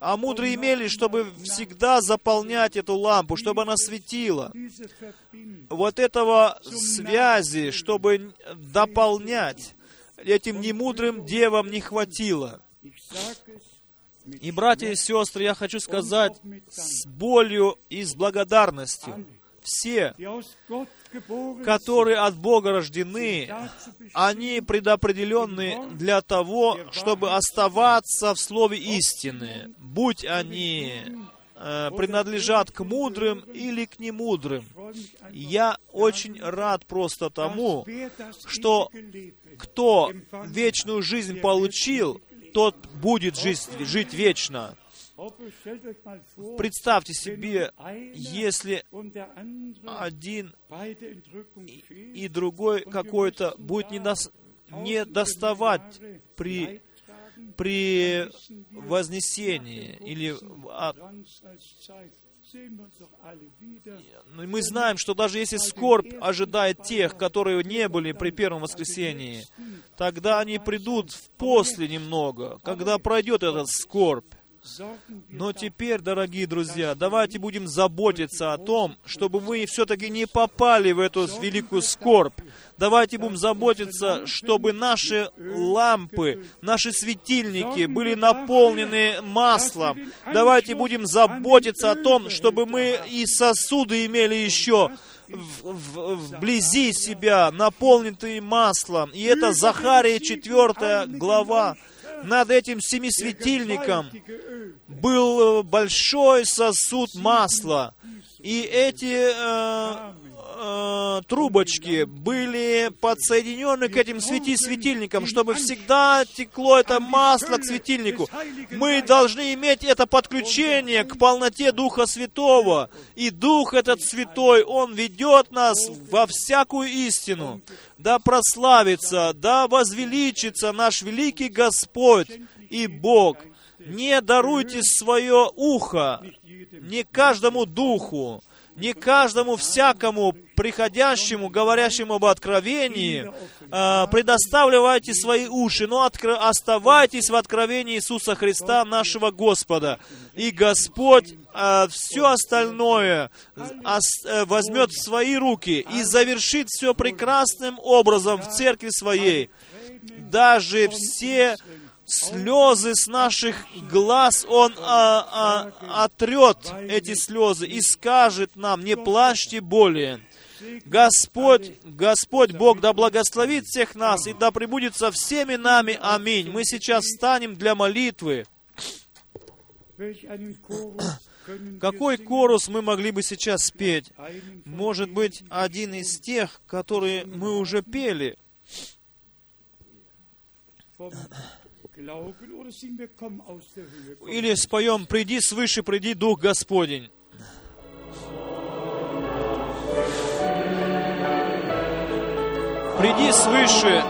А мудрые имели, чтобы всегда заполнять эту лампу, чтобы она светила. Вот этого связи, чтобы дополнять, этим немудрым девам не хватило. И, братья и сестры, я хочу сказать с болью и с благодарностью, все, которые от Бога рождены, они предопределены для того, чтобы оставаться в Слове истины, будь они э, принадлежат к мудрым или к немудрым. Я очень рад просто тому, что кто вечную жизнь получил, тот будет жить, жить вечно. Представьте себе, если один и другой какой-то будет не, дос, не доставать при, при вознесении или ну, мы знаем, что даже если скорбь ожидает тех, которые не были при первом воскресении, тогда они придут после немного, когда пройдет этот скорбь. Но теперь, дорогие друзья, давайте будем заботиться о том, чтобы мы все-таки не попали в эту великую скорбь. Давайте будем заботиться, чтобы наши лампы, наши светильники были наполнены маслом. Давайте будем заботиться о том, чтобы мы и сосуды имели еще в, в, вблизи себя, наполненные маслом. И это Захария 4 глава над этим семисветильником был э, большой сосуд масла. И эти э, э, трубочки были подсоединены к этим свети-светильникам, чтобы всегда текло это масло к светильнику. Мы должны иметь это подключение к полноте Духа Святого. И Дух этот Святой, Он ведет нас во всякую истину. Да прославится, да возвеличится наш великий Господь и Бог. Не даруйте свое ухо не каждому духу, не каждому всякому приходящему, говорящему об откровении, э, предоставляйте свои уши, но откро- оставайтесь в откровении Иисуса Христа, нашего Господа. И Господь э, все остальное э, возьмет в свои руки и завершит все прекрасным образом в церкви своей. Даже все слезы с наших глаз Он а, а, отрет эти слезы и скажет нам, не плачьте более. Господь, Господь Бог, да благословит всех нас и да пребудет со всеми нами. Аминь. Мы сейчас встанем для молитвы. Какой корус мы могли бы сейчас спеть? Может быть, один из тех, которые мы уже пели. Или споем «Приди свыше, приди Дух Господень». Приди свыше,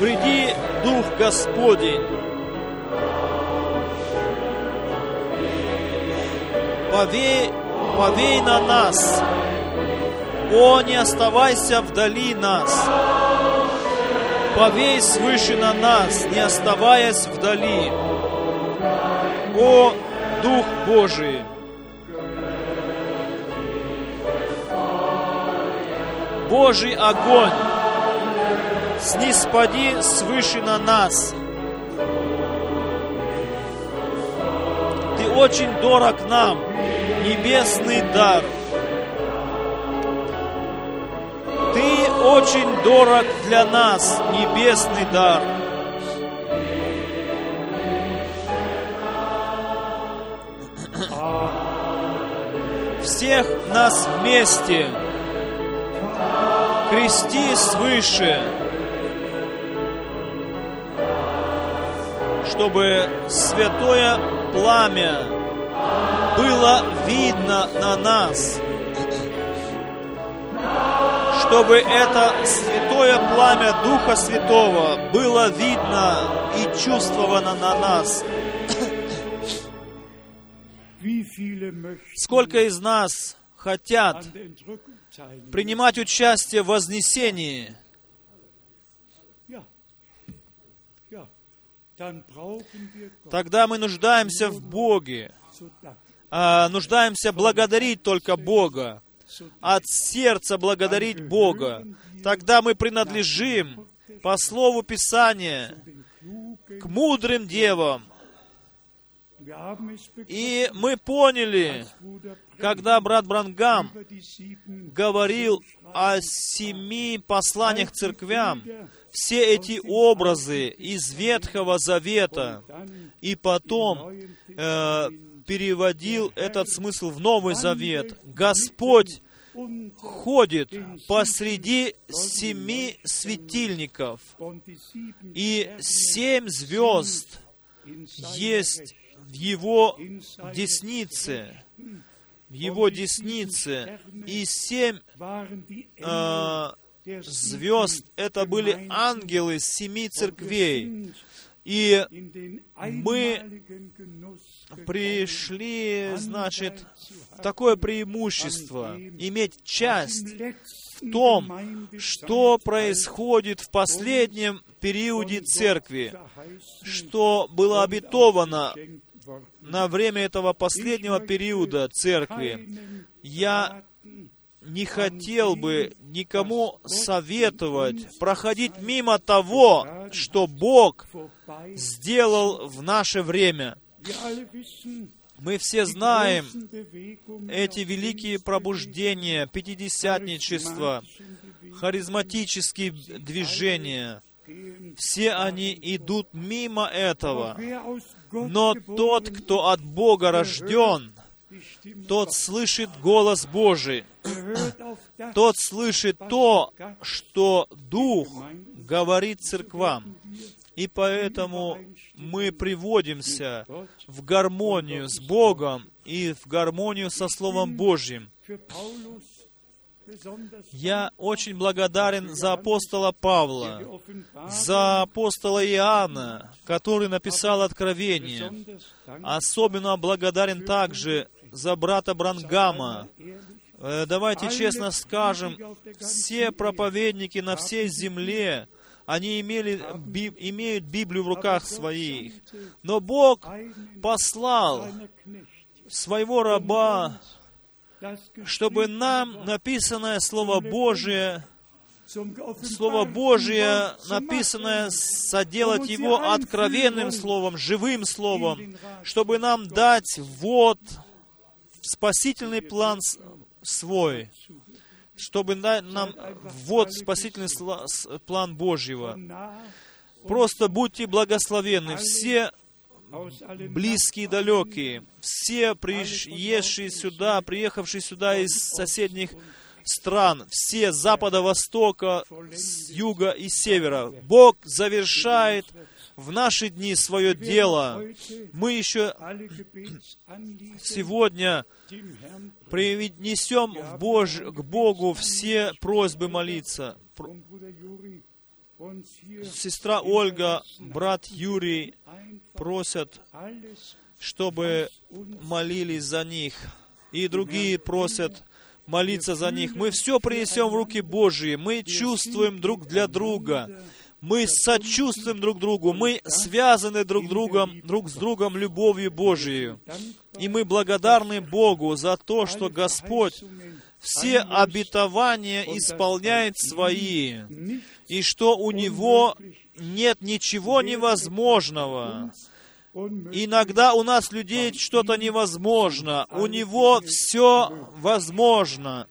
приди Дух Господень. Повей, повей на нас. О, не оставайся вдали нас повей свыше на нас, не оставаясь вдали. О, Дух Божий! Божий огонь, сниспади свыше на нас. Ты очень дорог нам, небесный дар – очень дорог для нас небесный дар. Всех нас вместе. Крести свыше, чтобы святое пламя было видно на нас – чтобы это святое пламя Духа Святого было видно и чувствовано на нас. Сколько из нас хотят принимать участие в вознесении? Тогда мы нуждаемся в Боге, а, нуждаемся благодарить только Бога от сердца благодарить Бога, тогда мы принадлежим по слову Писания к мудрым девам. И мы поняли, когда брат Брангам говорил о семи посланиях церквям, все эти образы из Ветхого Завета, и потом э, переводил этот смысл в Новый Завет. Господь ходит посреди семи светильников, и семь звезд есть в Его деснице, в Его деснице, и семь э, звезд — это были ангелы семи церквей. И мы пришли, значит, в такое преимущество, иметь часть в том, что происходит в последнем периоде церкви, что было обетовано на время этого последнего периода церкви. Я не хотел бы никому советовать проходить мимо того, что Бог сделал в наше время. Мы все знаем эти великие пробуждения, пятидесятничества, харизматические движения. Все они идут мимо этого. Но тот, кто от Бога рожден, тот слышит голос Божий. Тот слышит то, что Дух говорит церквам. И поэтому мы приводимся в гармонию с Богом и в гармонию со Словом Божьим. Я очень благодарен за апостола Павла, за апостола Иоанна, который написал Откровение. Особенно благодарен также за брата Брангама. Э, давайте честно скажем, все проповедники на всей земле, они имели, би, имеют Библию в руках своих. Но Бог послал своего раба, чтобы нам написанное Слово Божие Слово Божие, написанное, соделать его откровенным Словом, живым Словом, чтобы нам дать вот спасительный план свой, чтобы нам вот спасительный план Божьего. Просто будьте благословенны. Все близкие и далекие, все приезжие сюда, приехавшие сюда из соседних стран, все запада, востока, с юга и севера. Бог завершает в наши дни свое дело. Мы еще сегодня принесем в Бож... к Богу все просьбы молиться. Сестра Ольга, брат Юрий просят, чтобы молились за них. И другие просят молиться за них. Мы все принесем в руки Божьи. Мы чувствуем друг для друга. Мы сочувствуем друг другу, мы связаны друг, другом, друг с другом любовью Божией. И мы благодарны Богу за то, что Господь все обетования исполняет свои, и что у Него нет ничего невозможного. Иногда у нас людей что-то невозможно, у Него все возможно.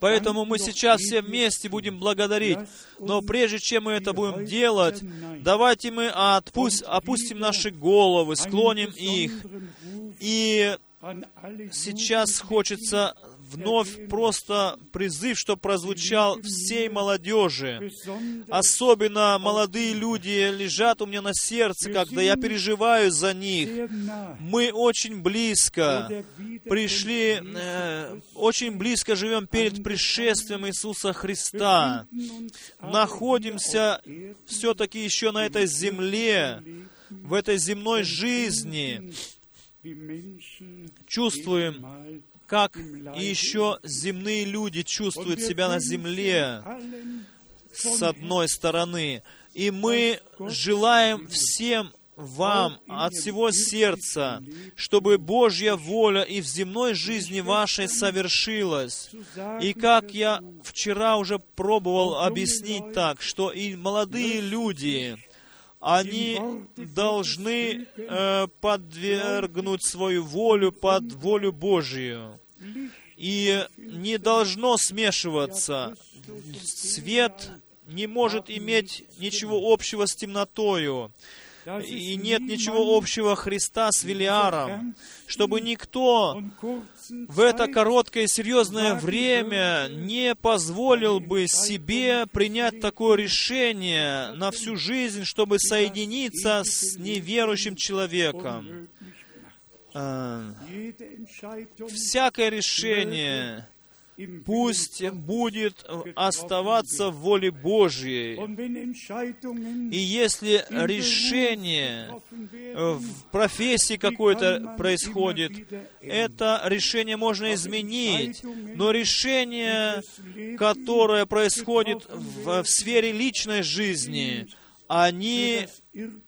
Поэтому мы сейчас все вместе будем благодарить. Но прежде чем мы это будем делать, давайте мы отпусть, опустим наши головы, склоним их. И сейчас хочется вновь просто призыв, что прозвучал всей молодежи. Особенно молодые люди лежат у меня на сердце, когда я переживаю за них. Мы очень близко пришли, э, очень близко живем перед пришествием Иисуса Христа. Находимся все-таки еще на этой земле, в этой земной жизни. Чувствуем как еще земные люди чувствуют себя на земле, с одной стороны. И мы желаем всем вам от всего сердца, чтобы Божья воля и в земной жизни вашей совершилась. И как я вчера уже пробовал объяснить так, что и молодые люди, они должны э, подвергнуть свою волю под волю Божию. И не должно смешиваться. Свет не может иметь ничего общего с темнотою. и нет ничего общего Христа с Велиаром, чтобы никто в это короткое и серьезное время не позволил бы себе принять такое решение на всю жизнь, чтобы соединиться с неверующим человеком. А, всякое решение пусть будет оставаться в воле Божьей. И если решение в профессии какой-то происходит, это решение можно изменить, но решение, которое происходит в, в сфере личной жизни, они,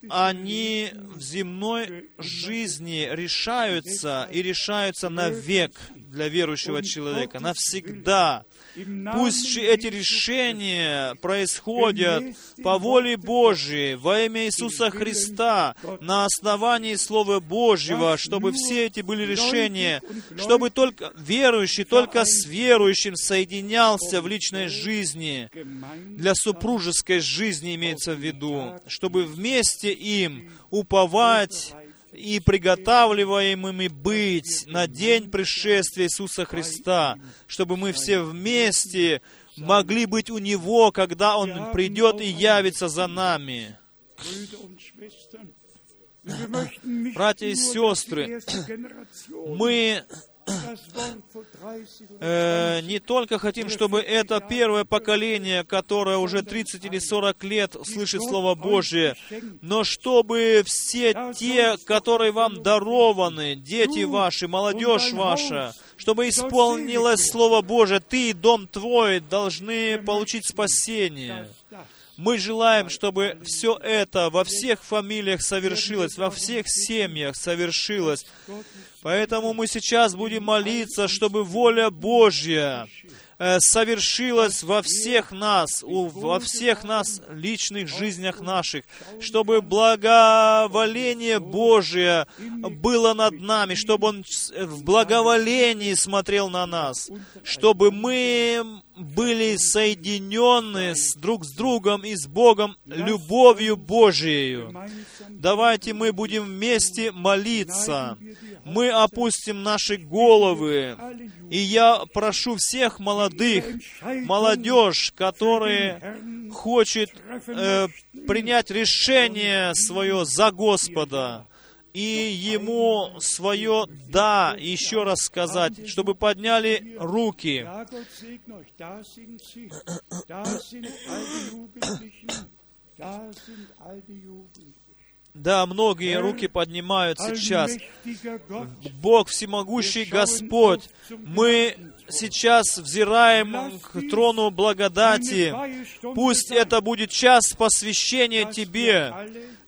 они в земной жизни решаются и решаются навек для верующего человека, навсегда. Пусть эти решения происходят по воле Божьей, во имя Иисуса Христа, на основании Слова Божьего, чтобы все эти были решения, чтобы только верующий, только с верующим соединялся в личной жизни, для супружеской жизни имеется в виду, чтобы вместе им уповать и приготавливаемыми быть на день пришествия Иисуса Христа, чтобы мы все вместе могли быть у Него, когда Он придет и явится за нами. Братья и сестры, мы э, не только хотим, чтобы это первое поколение, которое уже 30 или 40 лет слышит Слово Божие, но чтобы все те, которые вам дарованы, дети ваши, молодежь ваша, чтобы исполнилось Слово Божие, ты и дом твой должны получить спасение. Мы желаем, чтобы все это во всех фамилиях совершилось, во всех семьях совершилось. Поэтому мы сейчас будем молиться, чтобы воля Божья Э, совершилось во всех нас, во всех нас личных жизнях наших, чтобы благоволение Божие было над нами, чтобы Он в благоволении смотрел на нас, чтобы мы были соединены с друг с другом и с Богом любовью Божией. Давайте мы будем вместе молиться. Мы опустим наши головы. И я прошу всех молодых, молодежь, которые хочет э, принять решение свое за Господа, и ему свое «да» еще раз сказать, чтобы подняли руки. Да, многие руки поднимают сейчас. Бог всемогущий Господь, мы сейчас взираем к трону благодати. Пусть это будет час посвящения Тебе,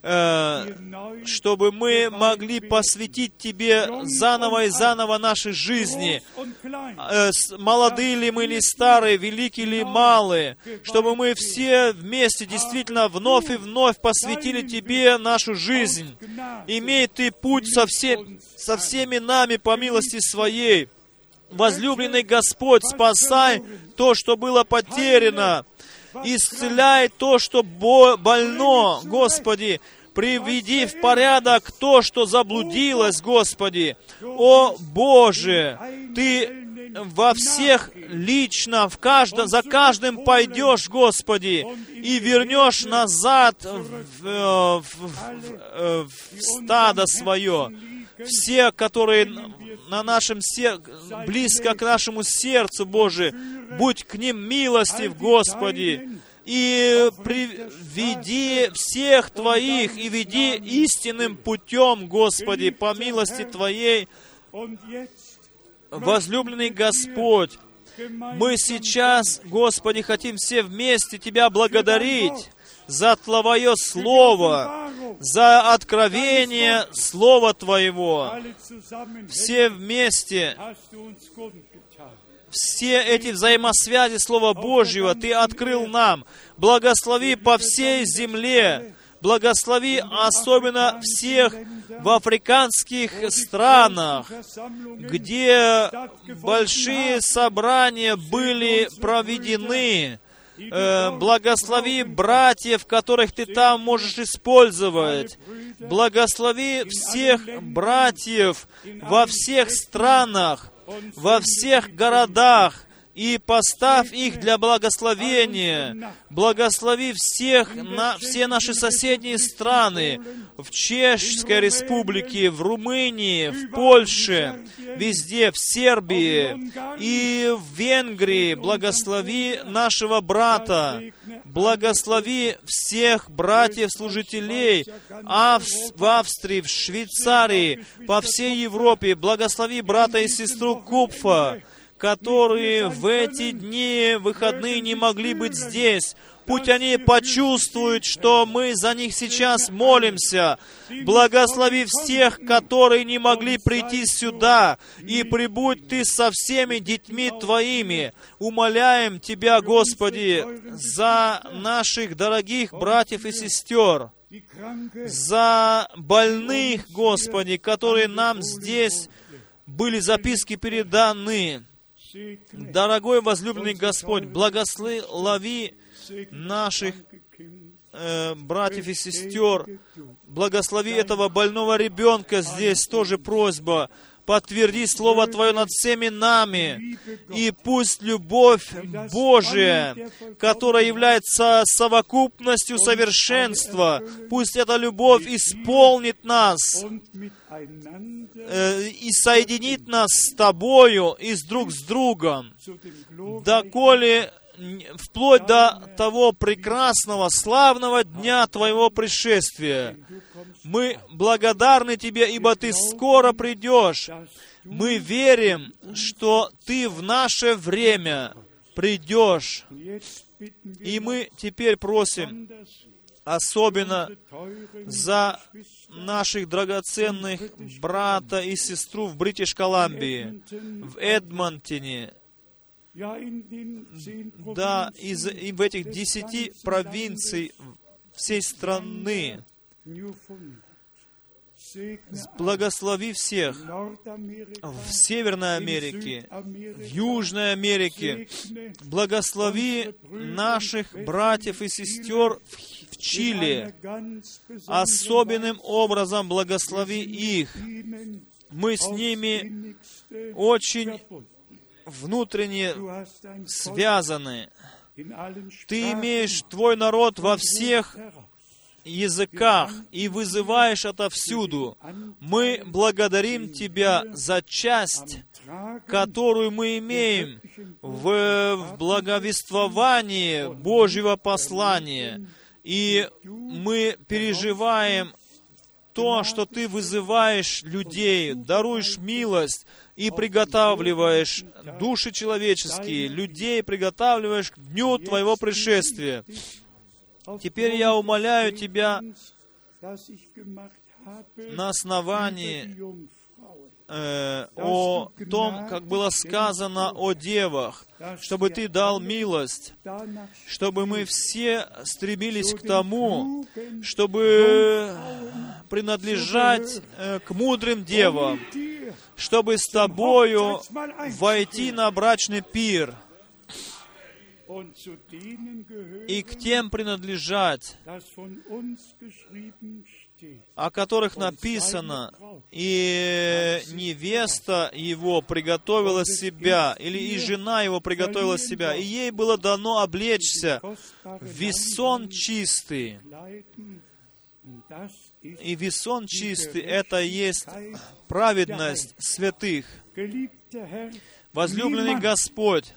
чтобы мы могли посвятить Тебе заново и заново нашей жизни. Э, молодые ли мы или старые, великие ли малые, чтобы мы все вместе действительно вновь и вновь посвятили Тебе нашу жизнь. Имей Ты путь со, все, со всеми нами по милости Своей. Возлюбленный Господь, спасай то, что было потеряно. Исцеляй то, что больно, Господи. Приведи в порядок то, что заблудилось, Господи. О Боже, Ты во всех лично, в каждом, за каждым пойдешь, Господи, и вернешь назад в, в, в, в стадо свое. Все, которые на нашем сер... близко к нашему сердцу, Боже, будь к ним милостив, Господи, и приведи всех Твоих, и веди истинным путем, Господи, по милости Твоей, возлюбленный Господь, мы сейчас, Господи, хотим все вместе Тебя благодарить за Твое Слово, за откровение Слова Твоего. Все вместе, все эти взаимосвязи Слова Божьего Ты открыл нам. Благослови по всей земле, благослови особенно всех в африканских странах, где большие собрания были проведены, Э, благослови братьев, которых Ты там можешь использовать. Благослови всех братьев во всех странах, во всех городах, и поставь их для благословения. Благослови всех, на, все наши соседние страны, в Чешской Республике, в Румынии, в Польше, везде, в Сербии и в Венгрии. Благослови нашего брата. Благослови всех братьев-служителей в Австрии, в Швейцарии, по всей Европе. Благослови брата и сестру Купфа которые в эти дни выходные не могли быть здесь. Пусть они почувствуют, что мы за них сейчас молимся. Благослови всех, которые не могли прийти сюда, и прибудь Ты со всеми детьми Твоими. Умоляем Тебя, Господи, за наших дорогих братьев и сестер, за больных, Господи, которые нам здесь были записки переданы. Дорогой возлюбленный Господь, благослови наших э, братьев и сестер, благослови этого больного ребенка. Здесь, тоже просьба подтверди Слово Твое над всеми нами, и пусть любовь Божия, которая является совокупностью совершенства, пусть эта любовь исполнит нас э, и соединит нас с Тобою и с друг с другом, доколе вплоть до того прекрасного, славного дня Твоего пришествия. Мы благодарны Тебе, ибо Ты скоро придешь. Мы верим, что Ты в наше время придешь. И мы теперь просим особенно за наших драгоценных брата и сестру в Бритиш-Колумбии, в Эдмонтоне, да, из, и в этих десяти провинций всей страны. Благослови всех в Северной Америке, в Южной Америке. Благослови наших братьев и сестер в Чили. Особенным образом благослови их. Мы с ними очень внутренне связаны. Ты имеешь твой народ во всех языках и вызываешь отовсюду. Мы благодарим Тебя за часть, которую мы имеем в, в благовествовании Божьего послания. И мы переживаем то, что Ты вызываешь людей, даруешь милость, и приготавливаешь души человеческие, людей приготавливаешь к дню Твоего пришествия. Теперь я умоляю Тебя на основании э, о том, как было сказано о девах, чтобы Ты дал милость, чтобы мы все стремились к тому, чтобы принадлежать э, к мудрым девам, чтобы с Тобою войти на брачный пир и к тем принадлежать, о которых написано, и невеста его приготовила себя, или и жена его приготовила себя, и ей было дано облечься в весон чистый. И весон чистый — это есть праведность святых. Возлюбленный Господь,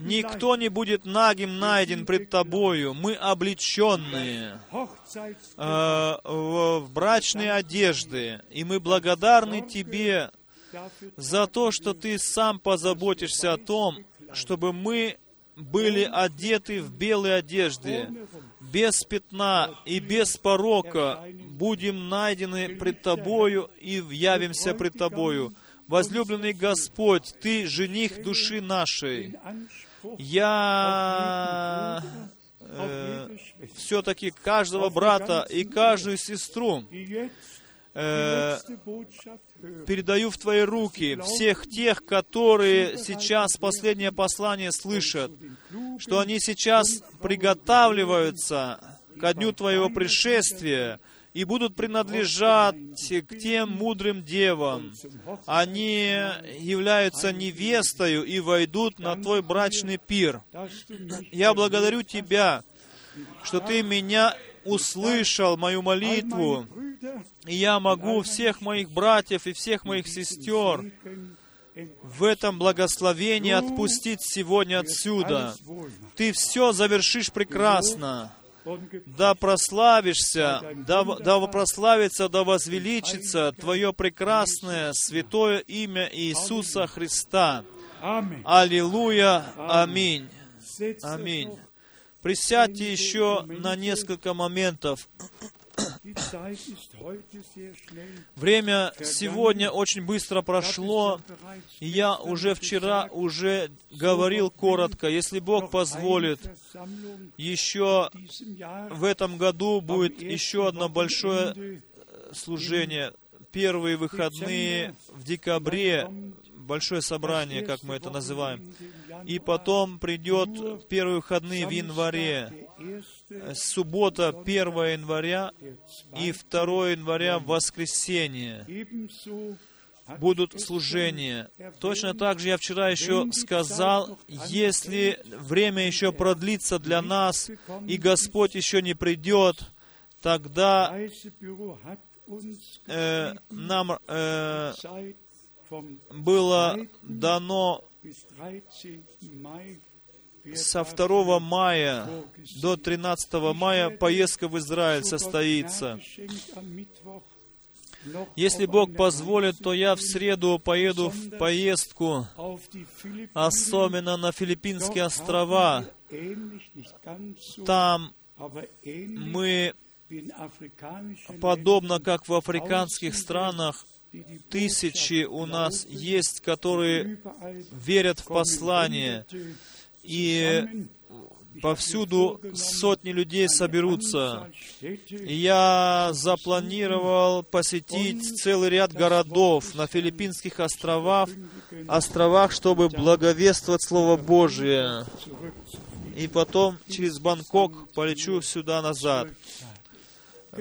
Никто не будет нагим найден пред Тобою. Мы облеченные э, в, брачные одежды, и мы благодарны Тебе за то, что Ты сам позаботишься о том, чтобы мы были одеты в белые одежды, без пятна и без порока, будем найдены пред Тобою и явимся пред Тобою. Возлюбленный Господь, Ты жених души нашей. Я э, все-таки каждого брата и каждую сестру э, передаю в Твои руки всех тех, которые сейчас последнее послание слышат. что они сейчас приготавливаются ко дню Твоего пришествия и будут принадлежать к тем мудрым девам. Они являются невестою и войдут на Твой брачный пир. Я благодарю Тебя, что Ты меня услышал, мою молитву, и я могу всех моих братьев и всех моих сестер в этом благословении отпустить сегодня отсюда. Ты все завершишь прекрасно. Да прославишься, да, да прославится, да возвеличится Твое прекрасное святое имя Иисуса Христа. Аллилуйя, аминь. Аминь. Присядьте еще на несколько моментов. Время сегодня очень быстро прошло, и я уже вчера уже говорил коротко, если Бог позволит, еще в этом году будет еще одно большое служение. Первые выходные в декабре, большое собрание, как мы это называем. И потом придет первые выходные в январе. Суббота 1 января и 2 января воскресенье будут служения. Точно так же я вчера еще сказал, если время еще продлится для нас, и Господь еще не придет, тогда э, нам э, было дано со 2 мая до 13 мая поездка в Израиль состоится. Если Бог позволит, то я в среду поеду в поездку, особенно на Филиппинские острова. Там мы, подобно как в африканских странах, тысячи у нас есть, которые верят в послание. И повсюду сотни людей соберутся. Я запланировал посетить целый ряд городов на Филиппинских островах, островах, чтобы благовествовать Слово Божие. И потом через Бангкок полечу сюда назад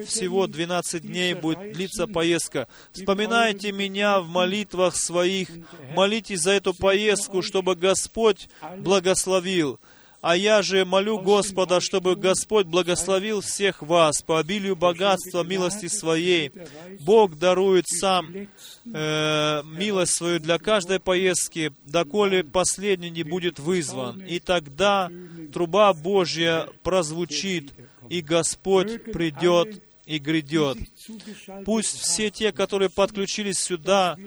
всего 12 дней будет длиться поездка. Вспоминайте меня в молитвах своих, молитесь за эту поездку, чтобы Господь благословил. А я же молю Господа, чтобы Господь благословил всех вас по обилию богатства милости своей. Бог дарует сам э, милость свою для каждой поездки, доколе последний не будет вызван. И тогда труба Божья прозвучит, и Господь придет и грядет. Пусть все те, которые подключились сюда,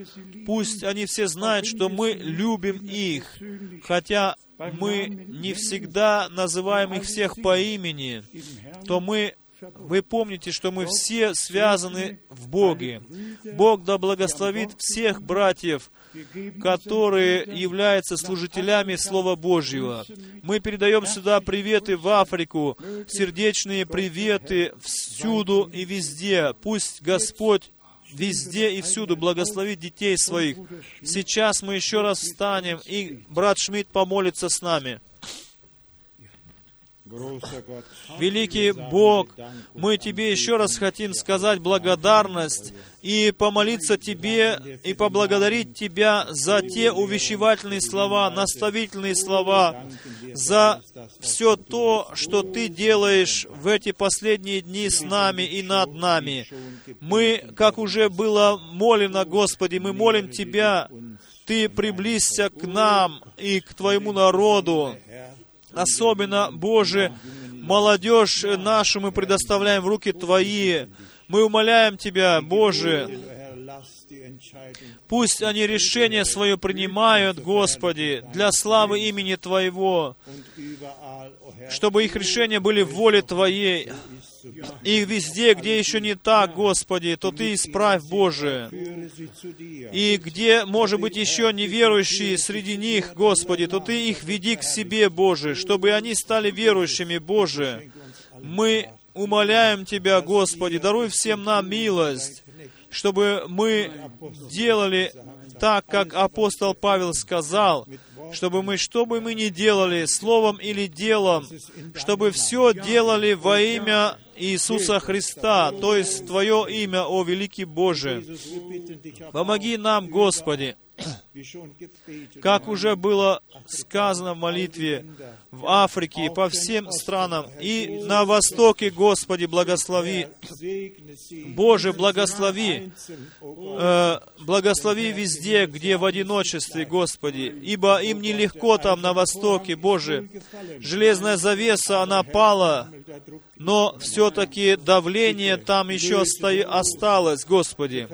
пусть они все знают, что мы любим их, хотя мы не всегда называем их всех по имени, то мы вы помните, что мы все связаны в Боге. Бог да благословит всех братьев, которые являются служителями Слова Божьего. Мы передаем сюда приветы в Африку, сердечные приветы всюду и везде. Пусть Господь везде и всюду благословит детей своих. Сейчас мы еще раз встанем, и брат Шмидт помолится с нами. Великий Бог, мы Тебе еще раз хотим сказать благодарность и помолиться Тебе и поблагодарить Тебя за те увещевательные слова, наставительные слова, за все то, что Ты делаешь в эти последние дни с нами и над нами. Мы, как уже было молено, Господи, мы молим Тебя, Ты приблизься к нам и к Твоему народу, особенно, Боже, молодежь нашу мы предоставляем в руки Твои. Мы умоляем Тебя, Боже, Пусть они решение свое принимают, Господи, для славы имени Твоего, чтобы их решения были в воле Твоей. И везде, где еще не так, Господи, то Ты исправь, Боже. И где, может быть, еще неверующие среди них, Господи, то Ты их веди к себе, Боже, чтобы они стали верующими, Боже. Мы умоляем Тебя, Господи, даруй всем нам милость, чтобы мы делали так, как апостол Павел сказал, чтобы мы, что бы мы ни делали, словом или делом, чтобы все делали во имя Иисуса Христа, то есть Твое имя, о великий Боже. Помоги нам, Господи, как уже было сказано в молитве, в Африке по всем странам, и на Востоке, Господи, благослови. Боже, благослови. Э, благослови везде, где в одиночестве, Господи, ибо им нелегко там на Востоке, Боже. Железная завеса, она пала, но все-таки давление там еще осталось, Господи.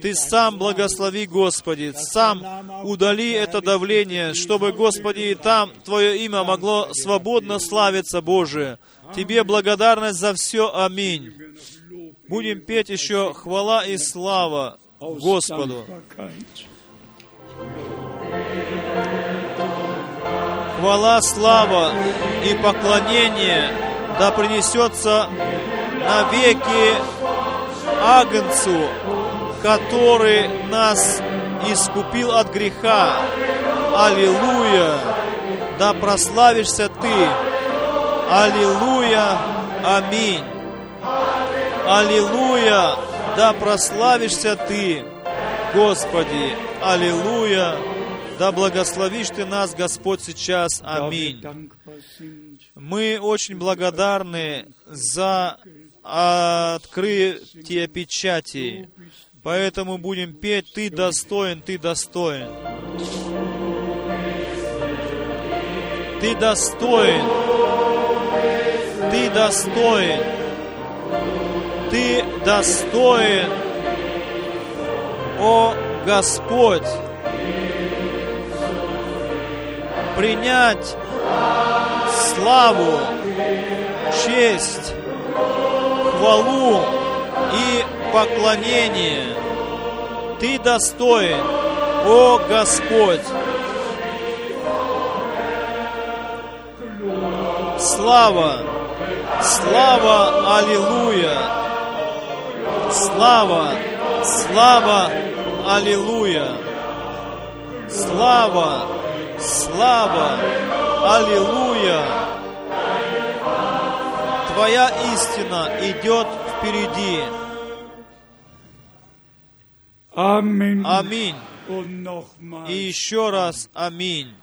Ты сам благослови, Господи, сам удали это давление, чтобы, Господи, и там Твое имя могло свободно славиться, Боже. Тебе благодарность за все. Аминь. Будем петь еще хвала и слава Господу. Хвала, слава и поклонение да принесется навеки Агнцу, который нас искупил от греха. Аллилуйя! Да прославишься Ты! Аллилуйя! Аминь! Аллилуйя! Да прославишься Ты, Господи! Аллилуйя! Да благословишь Ты нас, Господь, сейчас. Аминь. Мы очень благодарны за открытие печати. Поэтому будем петь «Ты достоин, Ты достоин». Ты достоин. Ты достоин. Ты достоин, о Господь, принять славу, честь, хвалу и поклонение. Ты достоин, о Господь. Слава, слава, аллилуйя. Слава, слава, аллилуйя. Слава, слава, аллилуйя. Твоя истина идет впереди. Аминь. Аминь. И еще раз аминь.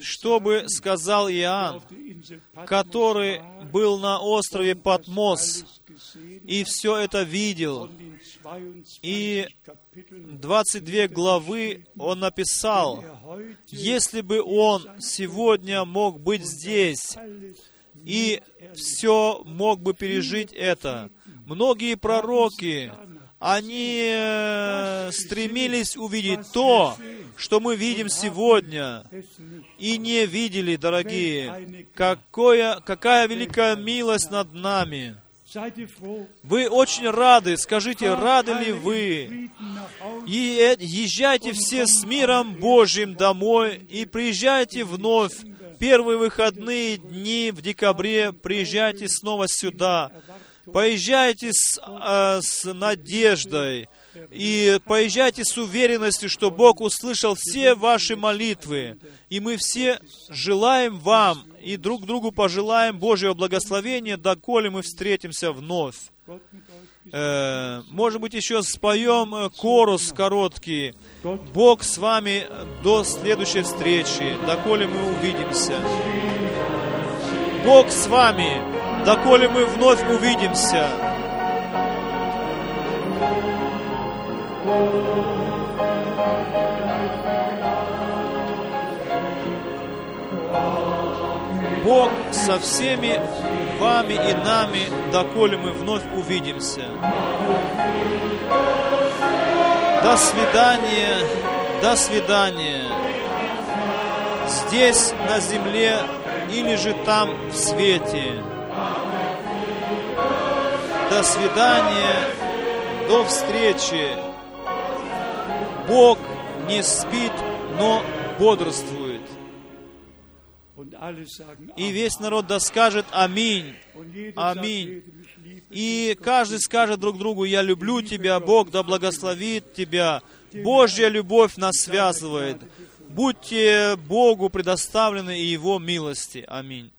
Что бы сказал Иоанн, который был на острове Патмос и все это видел, von den 22 И Kapiteln, 22 главы он написал, er если бы он сегодня мог быть здесь и все мог бы пережить это. Многие пророки, они э, стремились увидеть то, что мы видим сегодня, и не видели, дорогие, какое, какая великая милость над нами. Вы очень рады, скажите, рады ли вы? И э- езжайте все с миром Божьим домой и приезжайте вновь. Первые выходные дни в декабре приезжайте снова сюда. Поезжайте с, э, с надеждой и поезжайте с уверенностью, что Бог услышал все ваши молитвы. И мы все желаем вам и друг другу пожелаем Божьего благословения, доколе мы встретимся вновь. Э, может быть, еще споем э, корус короткий. Бог с вами до следующей встречи, доколе мы увидимся. Бог с вами, доколе мы вновь увидимся. Бог со всеми вами и нами, доколе мы вновь увидимся. До свидания, до свидания. Здесь, на земле, или же там, в свете. До свидания, до встречи. Бог не спит, но бодрствует. И весь народ да скажет Аминь. Liebt, И каждый скажет друг другу, я люблю тебя, Бог да благословит тебя. Божья любовь нас связывает. Будьте Богу предоставлены и Его милости. Аминь.